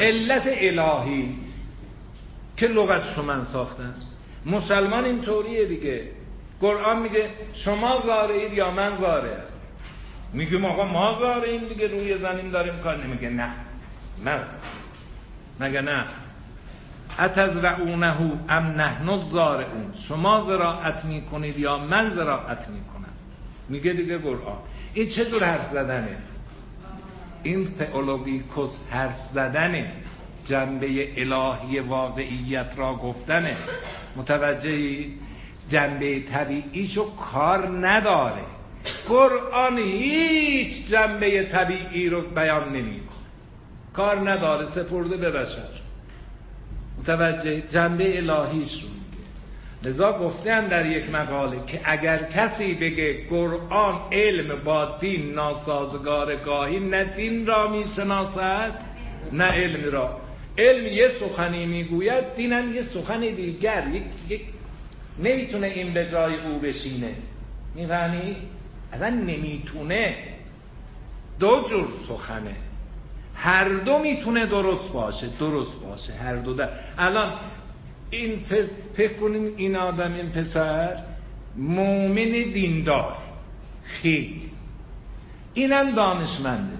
علت الهی که لغتشو من ساختم مسلمان این طوریه دیگه. قرآن میگه شما زارعید یا من زاره میگه آقا ما زارعیم دیگه روی زمین داریم کار نمیگه نه من. مگه نه؟ اتزرعونه ام نحن الزارعون؟ شما زراعت می‌کنید یا من زراعت می‌کنم؟ میگه دیگه قرآن. این چه جور حرف زدنه؟ این تئولوژیکوس حرف زدنه. جنبه الهی واقعیت را گفتنه. متوجهی؟ جنبه طبیعیشو کار نداره. قرآن هیچ جنبه طبیعی رو بیان نمی‌کنه. کار نداره سپرده به بشر متوجه جنبه الهیش رو میگه. لذا گفتم در یک مقاله که اگر کسی بگه قرآن علم با دین ناسازگار گاهی نه دین را می‌شناسد نه علم را. علم یه سخنی می‌گوید دینم یه سخن دیگر. یک, یک نمی‌تونه این به جای او بشینه. می‌فهمی؟ اصلا نمی‌تونه. دو جور سخنه. هر دو می‌تونه درست باشه درست باشه هر دو در الان این فکر کنیم این آدم این پسر مؤمن دیندار خیلی. اینم دانشمنده.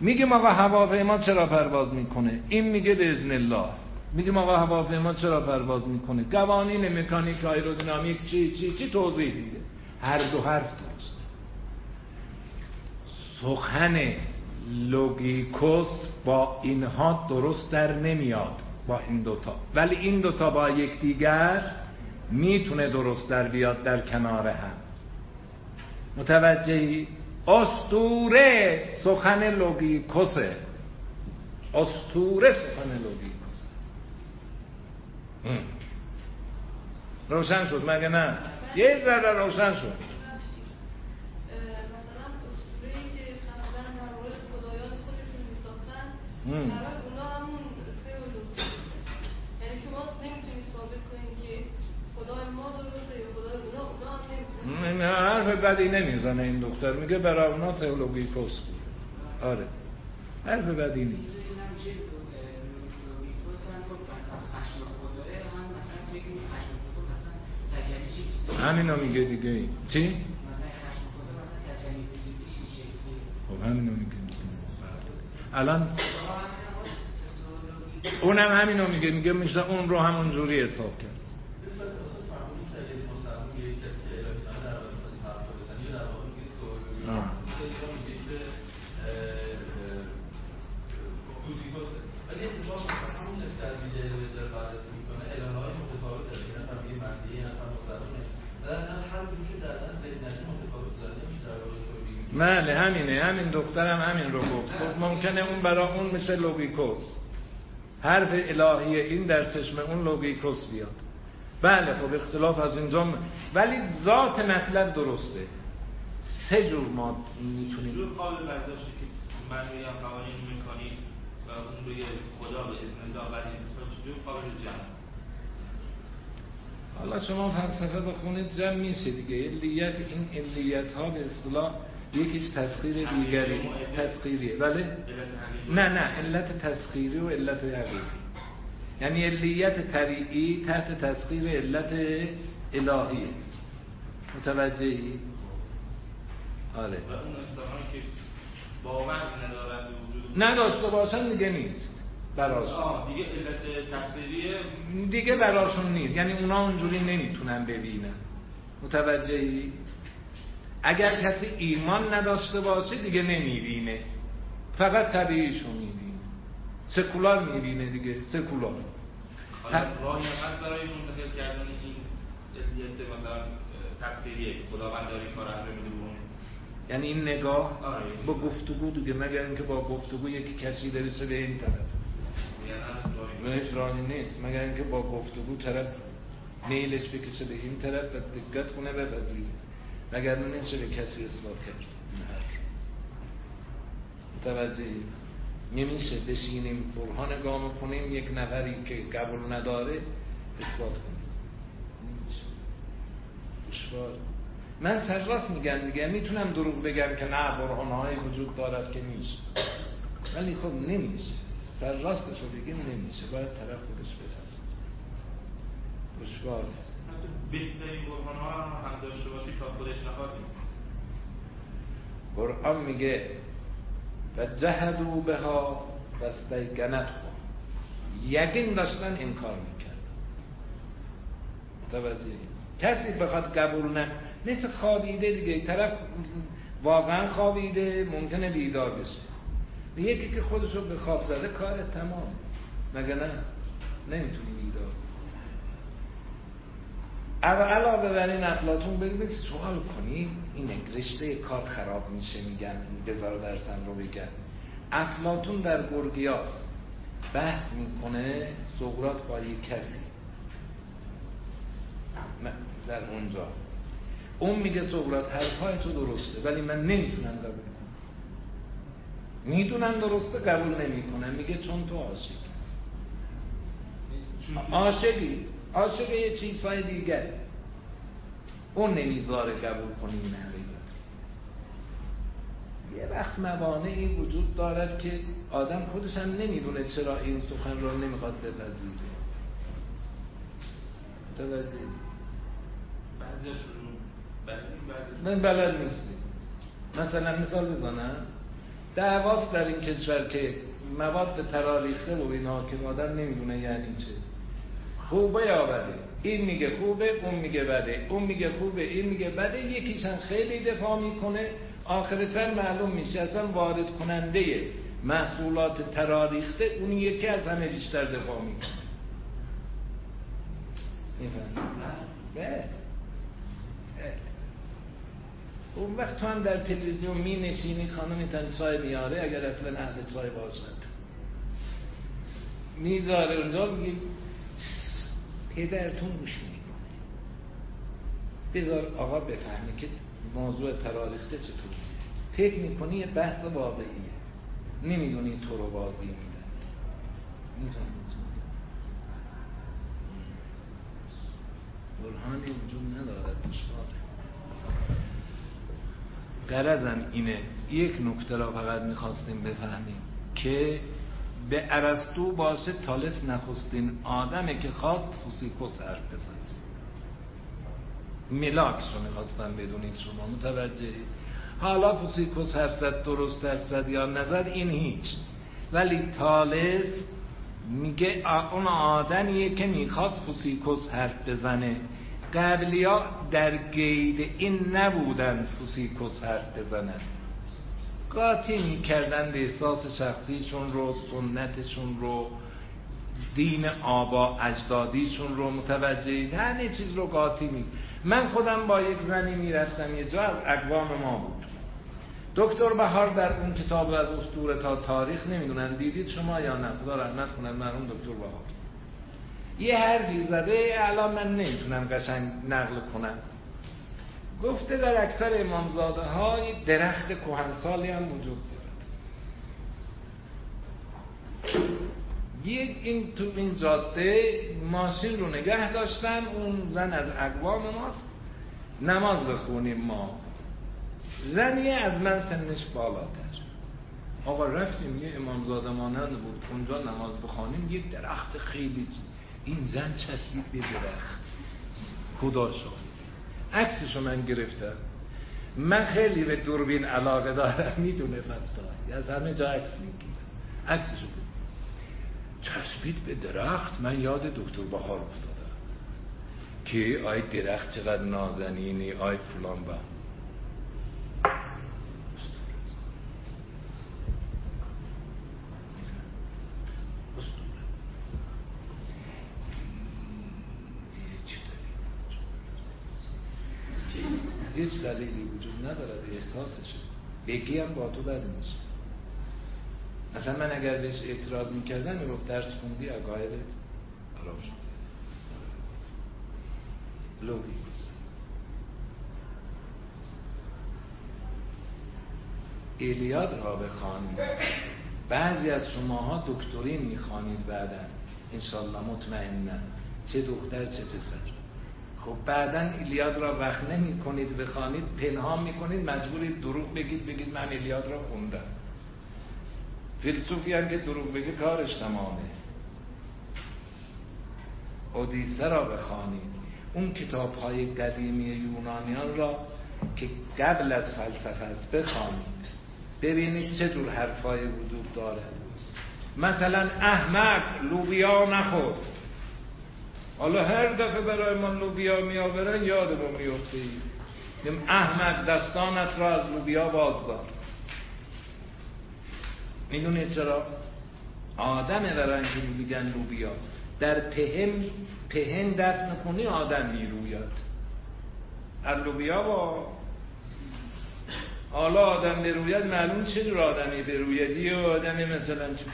میگیم آقا هواپیما چرا پرواز می‌کنه؟ این میگه به ازن الله میگیم آقا هواپیما چرا پرواز می‌کنه؟ قوانین مکانیک آیرودینامیک چی چی چی توضیح میده. هر دو حرف درست سخن لوگیکوس با اینها درست در نمیاد با این دوتا ولی این دوتا با یکدیگر می‌تونه درست در بیاد در کنار هم. متوجهی؟ استوره سخن لوگیکوسه. استوره سخن لوگیکوسه. روشن شد مگه نه؟ یه ذره روشن شد مثلا اسطوره‌ای که خلقن در مورد خدایان خودشون میساختن برای اونا همون تئولوژی یعنی شما نمی‌تونید ثابت کنید که خدای ما درسته یا خدای اونا اونا هم نمی‌تونن نه حرف بدی نمی‌زنه این دختر میگه برای اونا تئولوژی کس بود آره حرف بدی نیست همینو میگه دیگه چی؟ خب همینو میگه الان اونم همینو میگه میگه میشه اون رو همون جوری حساب کرد. بله همینه همین دخترم همین رو گفت. گفت ممکنه اون برا اون مثل لوگیکوس حرف الهی این در چشم اون لوگیکوس بیاد. بله خب اختلاف از اینجا م- ولی ذات مطلب درسته. سه جور ما می‌تونیم جور قابل برداشته که من رویم قوانین مکانیک و اون روی خدا به اذن الله این چجور قابل جمع. حالا شما فلسفه بخونید جمع میشه دیگه. علیت این علیت ها به اصطلاح یکیش تسخیر دیگری. تسخیریه بله؟ نه نه. علت تسخیری و علت حقیقی یعنی علیت طبیعی تحت تسخیر علت الهیه متوجهی؟ آره. نداشته باشن دیگه نیست. براشون. دیگه علت دیگه براشون نیست. یعنی اونا اونجوری نمی‌تونن ببینن. متوجهی؟ اگر کسی ایمان نداشته باشه دیگه نمی‌بینه. فقط طبیعیشو می‌بینه. سکولار می‌بینه دیگه سکولار. راهی هم هست برای منتقل کردن این علت مثلا تفسیریه خداوند داره کار یعنی این نگاه آره. با گفتگو دیگه مگر اینکه با گفتگو یکی کسی برسه به این طرف. یعنی هیچ راهی نیست. مگر اینکه با گفتگو طرف میلش بکشه به این طرف و دقت کنه بپذیره مگر نمیشه به کسی اثبات کرد. متوجهی نمیشه بشینیم برهان گام کنیم یک نفری که قبول نداره اثبات کنیم. دشوار. من سرراست میگم دیگه. می‌تونم دروغ بگم که نه برهانهای وجود دارد که نیست. ولی خب نمیشه. سرراستش رو بگیم نمیشه. باید طرف خودش بپذیره دشوار. حتی بهترین برهان ها هم داشته باشی تا خودش نخواهیم قرآن میگه و جهدو بها و استیقنت یقین داشتن انکار می‌کرد متوجه؟ کسی بخواد قبول نه مثل خوابیده دیگه. طرف واقعا خوابیده ممکنه بیدار بشه. یکی که خودشو به خواب زده کار تمام. مگه نه؟ نمی‌تونی بیدار. علاوه بر این افلاتون بگید سوال کنید این رشته کار خراب میشه میگن بذار درسم رو بگن. افلاتون در گرگیاس بحث می‌کنه سقرات با یک کسی. در اونجا. اون میگه سقرات حرفای تو درسته ولی من نمی‌تونم قبول کنم. می‌دونم درسته قبول نمی‌کنم. میگه چون تو عاشقی. عاشقی. عاشق یه چیزهای دیگر اون نمی‌ذاره قبول کنی این حقیقت یه وقت موانعی وجود دارد که آدم خودش هم نمی‌دونه چرا این سخن را نمی‌خواد بپذیره. متوجه من بلد نیستی مثلا مثال بزنم. دعواست در این کشور که مواد تراریخته و اینا که آدم نمی‌دونه یعنی چه. خوبه یا بده؟ این میگه خوبه اون میگه بده. اون میگه خوبه این میگه بده. یکیشن خیلی دفاع می‌کنه. آخر سر معلوم میشه اصلا وارد کننده محصولات تراریخته. اون یکی از همه بیشتر دفاع می‌کنه. اون وقت تو هم در تلویزیون می نشینی خانم تن چای میاره اگر اصلا اهل چای باشد. می‌ذاره اونجا میگی پدرتون گوش می‌کنه. بذار آقا بفهمه که موضوع تراریخته چطور. فکر می‌کنی یه بحث واقعیه. نمی‌دونی تو رو بازی میدن برهانی وجود ندارد دشواره قرزم اینه یک نکته را فقط می‌خواستیم بفهمیم که به عرستو باشه تالس نخستین آدمه که خواست فوسیکوس حرف بزن ملاکش رو می‌خواستم بدونید شما متوجه حالا فوسیکوس حرف زد درست حرف زد یا نظر این هیچ. ولی تالس میگه اون آدمیه که می‌خواست فوسیکوس حرف بزنه. قبلیا در گید این نبودن فوسیکوس حرف بزنن قاطی می‌کردن احساس شخصیشون رو سنتشون رو دین آبا اجدادیشون رو متوجه همه چیز رو قاطی می من خودم با یک زنی می‌رفتم یه جا از اقوام ما بود. دکتر بهار در اون کتاب از اسطوره تا تاریخ نمی‌دونن. دیدید شما یا نه؟ خدا رحمت کنن مرحوم دکتر بهار. یه حرفی زده الان من نمی‌تونم قشنگ نقل کنم. گفته در اکثر امامزاده های درخت کهنسالی هم وجود دارد. یک این تو این جاده ماشین رو نگه داشتن اون زن از اقوام ماست. نماز بخونیم ما. زنی از من سنش بالاتر. آقا رفتیم یه امامزاده مانند بود. اونجا نماز بخوانیم یک درخت خیلی این زن چسبید به درخت. خدا شد عکسشو من گرفتم. من خیلی به دوربین علاقه دارم می‌دونه فتا از همه جا عکس می‌گیرم. عکسشو چسبید به درخت من یاد دکتر بهار افتادم. که آی درخت چقدر نازنینی آی فلان با هیچ دلیلی وجود ندارد احساسشه بگی هم با تو بد میشه مثلا من اگر بهش اعتراض می‌کردم می‌گفت درس خوندی اگاهدت خراب شد لوگی ایلیاد را بخوانید بعضی از شماها دکترین می‌خوانید بعدا. انشالله مطمئنا چه دختر چه پسر. خب بعدا ایلیاد را وقت نمی کنید بخوانید پنهان می کنید مجبورید دروغ بگید بگید من ایلیاد را خوندم. فیلسوفی هم که دروغ بگه کارش تمامه. اودیسه را بخوانید. اون کتاب های قدیمی یونانیان را که قبل از فلسفه است بخوانید. ببینید چه جور حرفای وجود داره. مثلا احمد لوبیا نخورد. حالا هر دفعه برای من لوبیا میآورن یادمون میفته احمد دستانت را از لوبیا بازدار می‌دونید چرا؟ آدمه برای اینکه میگن لوبیا. در پهن پهن دفن کنی آدم می‌روید. از لوبیا با. حالا آدم بروید معلوم چه جور آدمی بروید یه آدمی مثلا چه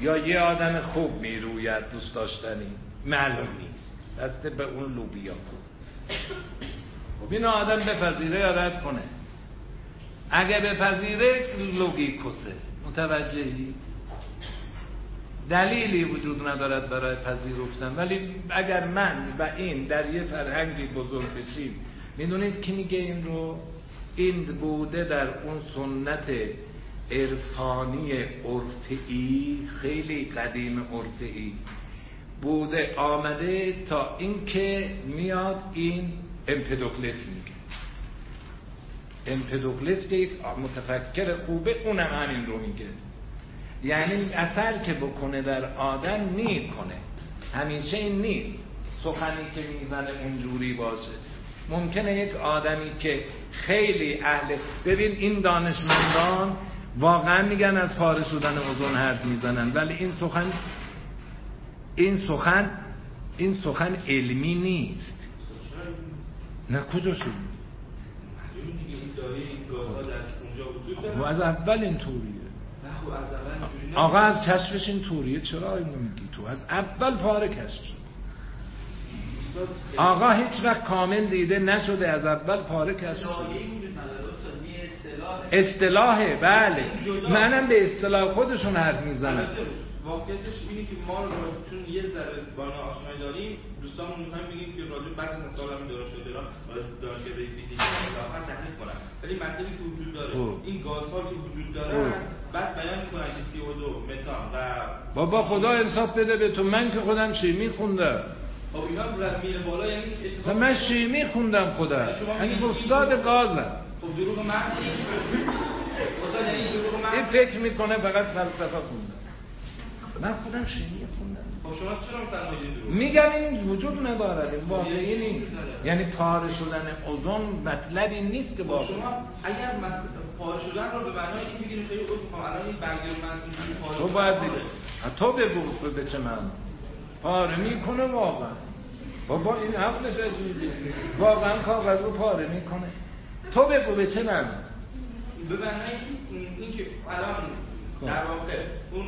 یا یه آدم خوب می‌روید دوست داشتنی؟ معلوم نیست. دست به اون لوبیا. خب این آدم بپذیره یا رد کنه؟ اگه بپذیره لوگیکوسه متوجهی؟ دلیلی وجود ندارد برای پذیرفتن. ولی اگر من و این در یه فرهنگی بزرگ بشیم می‌دونید کی میگه این رو؟ این بوده در اون سنت عرفانی عرفی خیلی قدیم عرفی بوده آمده تا اینکه میاد این امپدوکلس میگه. امپدوکلس که یک متفکر خوبه اونم همین رو میگه. یعنی اثر که بکنه در آدم می‌کنه همیشه این نیست. سخنی که می‌زنه اونجوری باشه. ممکنه یک آدمی که خیلی اهل ببین این دانشمندان واقعا میگن از پاره شدن اوزون حرف می‌زنن ولی این سخن این سخن این سخن علمی نیست. نه کجا شد و از اول این طوریه. آقا از کشفش این طوریه. چرا اینو میگی تو؟ از اول پاره کشف شد. آقا هیچ وقت کامل دیده نشده از اول پاره کشف شد. اصطلاحه. بله. منم به اصطلاح خودشون حرف می‌زنم. واقعیتش اینه که ما رو چون یه ذره با آشنایی داریم دوستامون می‌خوایم بگیم که راجع بعد از سال همین دانشگاه تهران دانشگاه فیزیک اضافه تحقیق کنن. ولی مطلبی که وجود داره این گازها که وجود داره بعد بیان می‌کنن که CO2 متان و بابا خدا انصاف بده به تو. من که خودم شیمی خوندم. خب اینا میره بالا یعنی اتفاق من شیمی خوندم خودم. یعنی استاد گازم خب دروغ من این فکر می‌کنه فقط فلسفه خوندم من خودم شیمی خوندم. خب شما چرا میگم این وجود ندارد این واقعی نیست. یعنی پاره شدن اوزون مطلبی نیست که با شما اگر پاره شدن رو به معنای این می‌گیرید خیلی عذر می‌خوام الان این برگه من تو باید دیگه تو بگو به چه من پاره می‌کنه واقعا. بابا این عقلش عجیبه واقعا کاغذ رو پاره می‌کنه. تو بگو به چه معنی. به معنای این که الان در واقع اون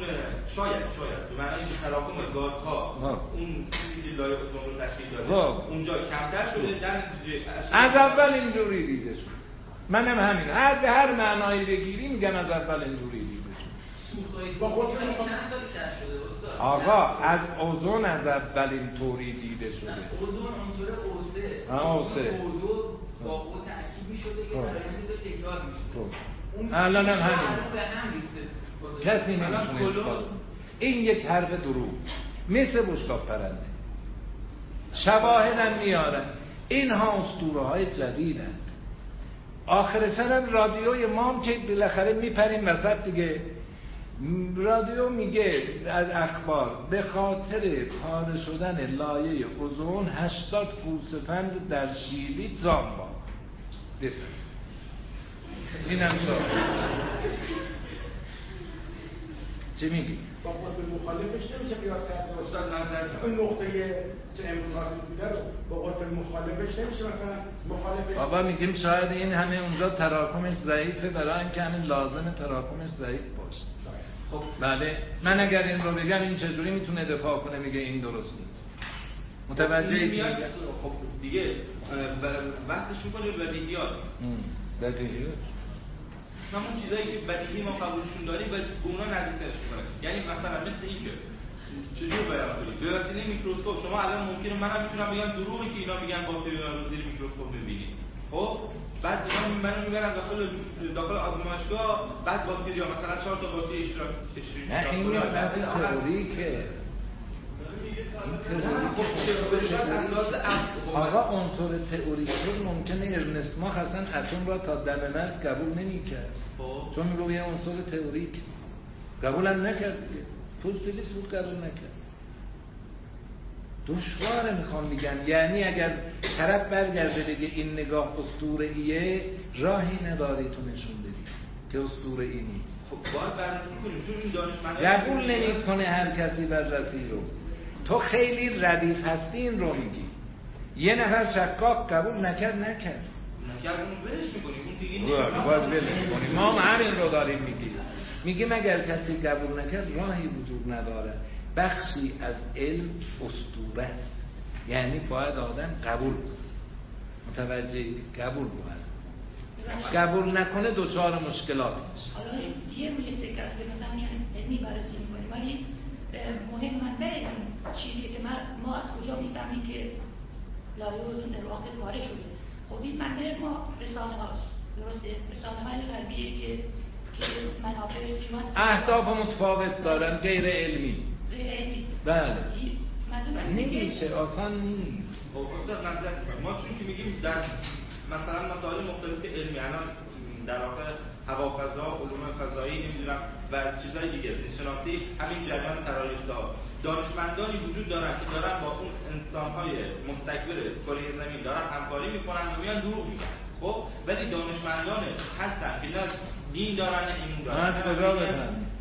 شاید شاید. به معنای اینکه تراکم گازها اون چیزی که لایه اوزون رو تشکیل داده اونجا کمتر شده در نتیجه از اول اینجوری دیده شد منم همین. هر به هر معنایی بگیری میگن از اول اینجوری دیده شد با خود چند سالی کشف شده استاد؟ آقا از اوزون از اول اینطوری دیده شده. اوزون اونطور اوسه. آه اوسه. با او تأکید می‌شده که فرآیند رو تکرار می‌شده. الان هم همین. به هم ریخته. کسی نمی‌تونه این یک حرف دروغ. مثل بشقاب پرنده. شواهدم میارن. اینها اسطوره های جدیدند آخر سرم رادیوی مام که بالاخره میپریم وسط دیگه. رادیو میگه از اخبار به خاطر پاره شدن لایه اوزون 80 گوسفند در شیلی زام باخت. بفرم اینم چه میگی؟ با قطب مخالفش نمیشه قیاس کرد استاد نظر اون نقطه که امروز حاصل بوده رو با قطب مخالفش نمیشه مثلا مخالفش بابا میگیم شاید این همه اونجا تراکمش ضعیفه برای اینکه همین لازم تراکمش ضعیف باشه. خب بله. من اگر این رو بگم این چجوری می‌تونه دفاع کنه؟ میگه این درست نیست. متوجه چی؟ خب دیگه وقتش می‌کنه بدیهیات بدیهیات همون چیزایی که بدیهی ما قبولشون داریم و به اونا نزدیکترش می‌کنه. یعنی مثلا مثل این که چجور بیان کنید؟ به وسیله میکروسکوپ. شما الان ممکنه منم می‌تونم بگم دروغی که اینا میگن باکتری رو زیر میکروسکوپ می‌بینید خب؟ بعد اینا منو می‌برن داخل داخل آزمایشگاه بعد باکتری مثلا چهار تا باکتری اشتراک نه این این تئوریکه. آقا عنصر تئوریک ممکنه ارنست ماخ اصلا اتم را تا دم مرگ قبول نمی‌کرد. خب. چون میگو یه عنصر تئوریک. قبولم نکرد دیگه. بود قبول نکرد. دشواره می‌خوام بگم یعنی اگر طرف برگرده بگه این نگاه اسطوره ایه راهی نداری تو نشون بدی که اسطوره ای نیست. خب باید بررسی کنیم. چون این دانشمندان قبول نمی‌کنه هر کسی بررسی رو. تو خیلی ردیف هستی این رو میگی. یه نفر شکاک قبول نکرد نکرد. نکرد اونو برش می‌کنیم اون دیگه باید باید ولش کنیم ما هم همین رو داریم میگیم میگیم اگر کسی قبول نکرد؟ راهی وجود نداره. بخشی از علم اسطوره است. یعنی باید آدم قبول. متوجه قبول باید. قبول نکنه دوچار مشکلات میشه. حالا دیگه می‌رسه که اصلا مثلا میان علمی بررسی می‌کنیم ولی مهم منبع این چیزی که ما, ما از کجا می‌فهمیم که لایوز در واقع کاره شده؟ خب این منبع ما رسانه هاست. درسته؟ رسانه های غربیه که که منافعش قیمت اهداف متفاوت دارن غیر علمی. غیر علمی. بله. من نمیشه آسان نیست. خب ما چون که میگیم در مثلا مسائل مختلف علمی الان در واقع هوافضا علوم فضایی نمی‌دونم و چیزهای دیگه شناسی همین جریان تراریستا دانشمندانی وجود دارن که دارن با اون انسانهای مستکبر کره زمین دارن همکاری می‌کنن و میان دروغ میگن خب ولی دانشمندان هستن که نه دین دارن نه ایمون دارن از کجا؟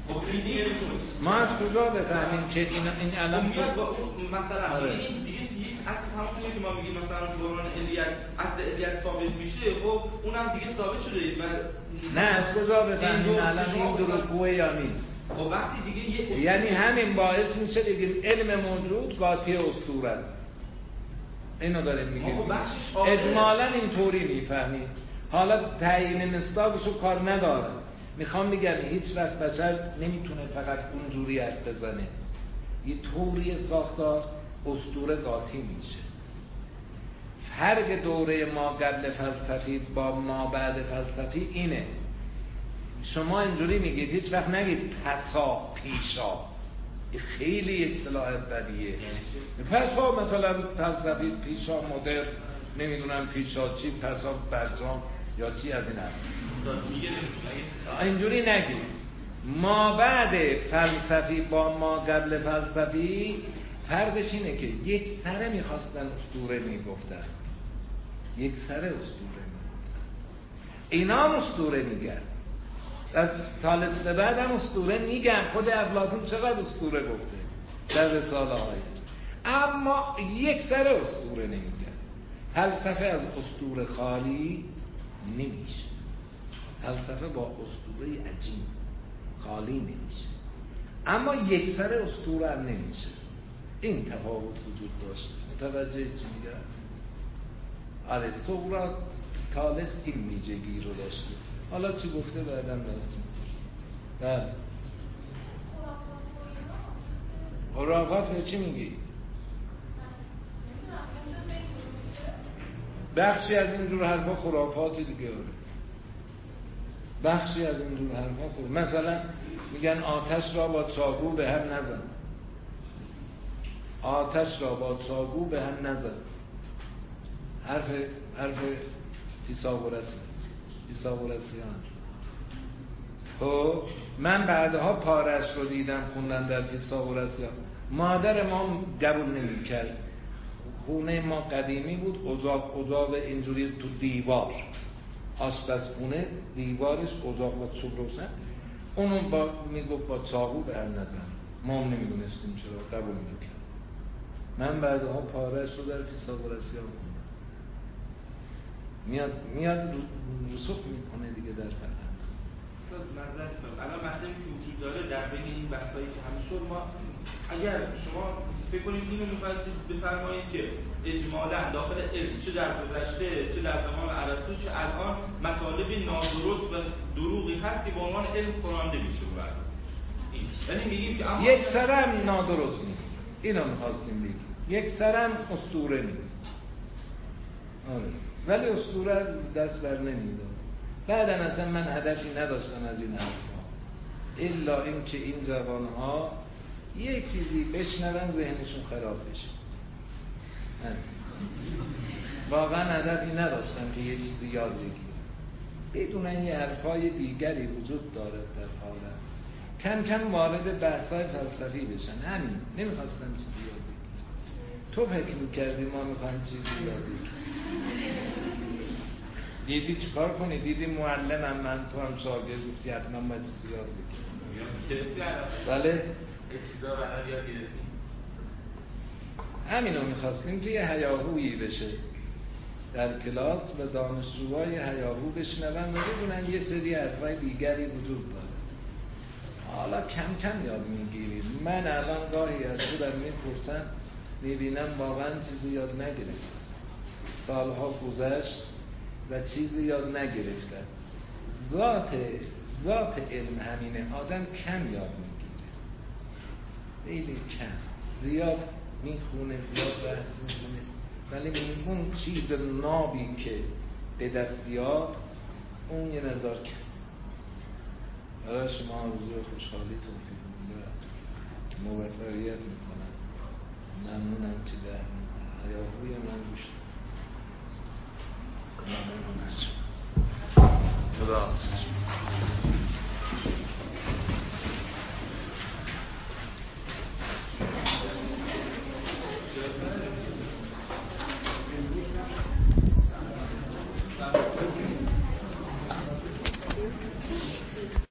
خب دیگه نیست. ما از کجا بفهمیم که این این الان خب مثلا آره. این دیگه هیچ اصل همونطوری که ما میگیم مثلا دوران علیت اصل علیت ثابت میشه خب اونم دیگه ثابت شده. و نه از کجا بفهمیم الان این دروغگوه یا نیست؟ خب وقتی دیگه یه یعنی همین باعث میشه بگیم علم موجود قاطی اسطوره است. اینو داریم میگیم. اجمالا اینطوری می‌فهمیم. حالا تعیین مصداقشو کار نداره. می‌خوام بگم هیچ وقت بشر نمی‌تونه فقط اونجوری حرف بزنه. یه طوری ساختار اسطوره قاطی میشه. فرق دوره ما قبل فلسفی با ما بعد فلسفی اینه. شما اینجوری میگید هیچ وقت نگید پسا پیشا. خیلی اصطلاح بدیه. پسا مثلا فلسفی پیشا مدر نمی‌دونم پیشا چی پسا برجام یا چی از این نمی‌تونه. اینجوری نگید. ما بعد فلسفی با ما قبل فلسفی فرقش اینه که یک سره می‌خواستن اسطوره می‌گفتن. یک سره اسطوره می‌گفتن. اینا هم اسطوره میگن. از تالس به بعد هم اسطوره میگن. خود افلاطون چقدر اسطوره گفته؟ در رساله های اما یک سره اسطوره نمیگن. فلسفه از اسطوره خالی نمیشه. فلسفه با اسطوره عجیب. خالی نمیشه. اما یک سر اسطوره هم نمیشه. این تفاوت وجود داشته متوجه چی میگم؟ آره سقراط تالس این ویژگی رو داشته. حالا چی گفته بعدا بحث بله. خرافات به چی میگی؟ بخشی از اینجور حرفا خرافات دیگه آره. بخشی از اینجور حرفا خود مثلا میگن آتش را با چاقو به هم نزن. آتش را با چاقو به هم نزن حرف حرف فیساغورسی فیساغورسیان خب من بعدها پارش رو دیدم خوندن در فیساغورسیان مادر ما قبول نمی‌کرد. خونه ما قدیمی بود اجاق اجاق اینجوری تو دیوار. آشپزخونه دیوارش اجاق و چوب روشن. اونو با می‌گفت با چاقو به هم نزن. ما هم نمی‌دونستیم چرا قبول می‌کرد. من بعدها پارش رو در فیساغورسی ها خوندم میاد میاد رسوخ می‌کنه دیگه در فرهنگ. کنم الان مسئله که وجود داره در بین این بحثایی که همین شد ما اگر شما فکر کنید اینو می‌خواید بفرمایید که اجمالا داخل علم چه در گذشته چه در زمان ارسطو چه الان مطالب نادرست و دروغی هست که به عنوان علم خوانده میشه بعد یعنی میگیم که اما یک سرم نادرست نیست اینو می‌خواستیم بگیم. یک سرم اسطوره نیست. آره. ولی اسطوره از دست بر نمی‌داد بعدا اصلا من هدفی نداشتم از این حرفا. الا اینکه این جوانها یه چیزی بشنون ذهنشون خراب بشه. همین. واقعا هدفی نداشتم که یه چیزی یاد بگیرم. بدون یه حرفای دیگری وجود دارد در عالم کم کم وارد بحثای فلسفی بشن. همین. نمی‌خواستم چیزی یاد بگیرم تو فکر می‌کردی ما می‌خوایم چیزی یاد دیدی چیکار کنی؟ دیدی معلمم من تو هم شاگرد گفتی حتما باید چیزی یاد بگیریم بله. همینو می‌خواستیم که یه هیاهویی بشه. در کلاس و دانشجوهای هیاهو بشنون و بدونن یه سری حرفای دیگری وجود داره. حالا کم کم یاد می‌گیرید من الان گاهی از خودم می‌پرسم می‌بینم واقعا چیزی یاد نگرفتم سالها گذشت و چیزی یاد نگرفتم ذات ذات علم همینه. آدم کم یاد می‌گیره. خیلی کم. زیاد می‌خونه زیاد بحث می‌کنه. ولی اون چیز نابی که به دست بیاد اون یه نظر کم برای شما آرزوی خوشحالی توفیق و موفقیت می‌کنم. ممنونم که در حیاهوی من گوش خدا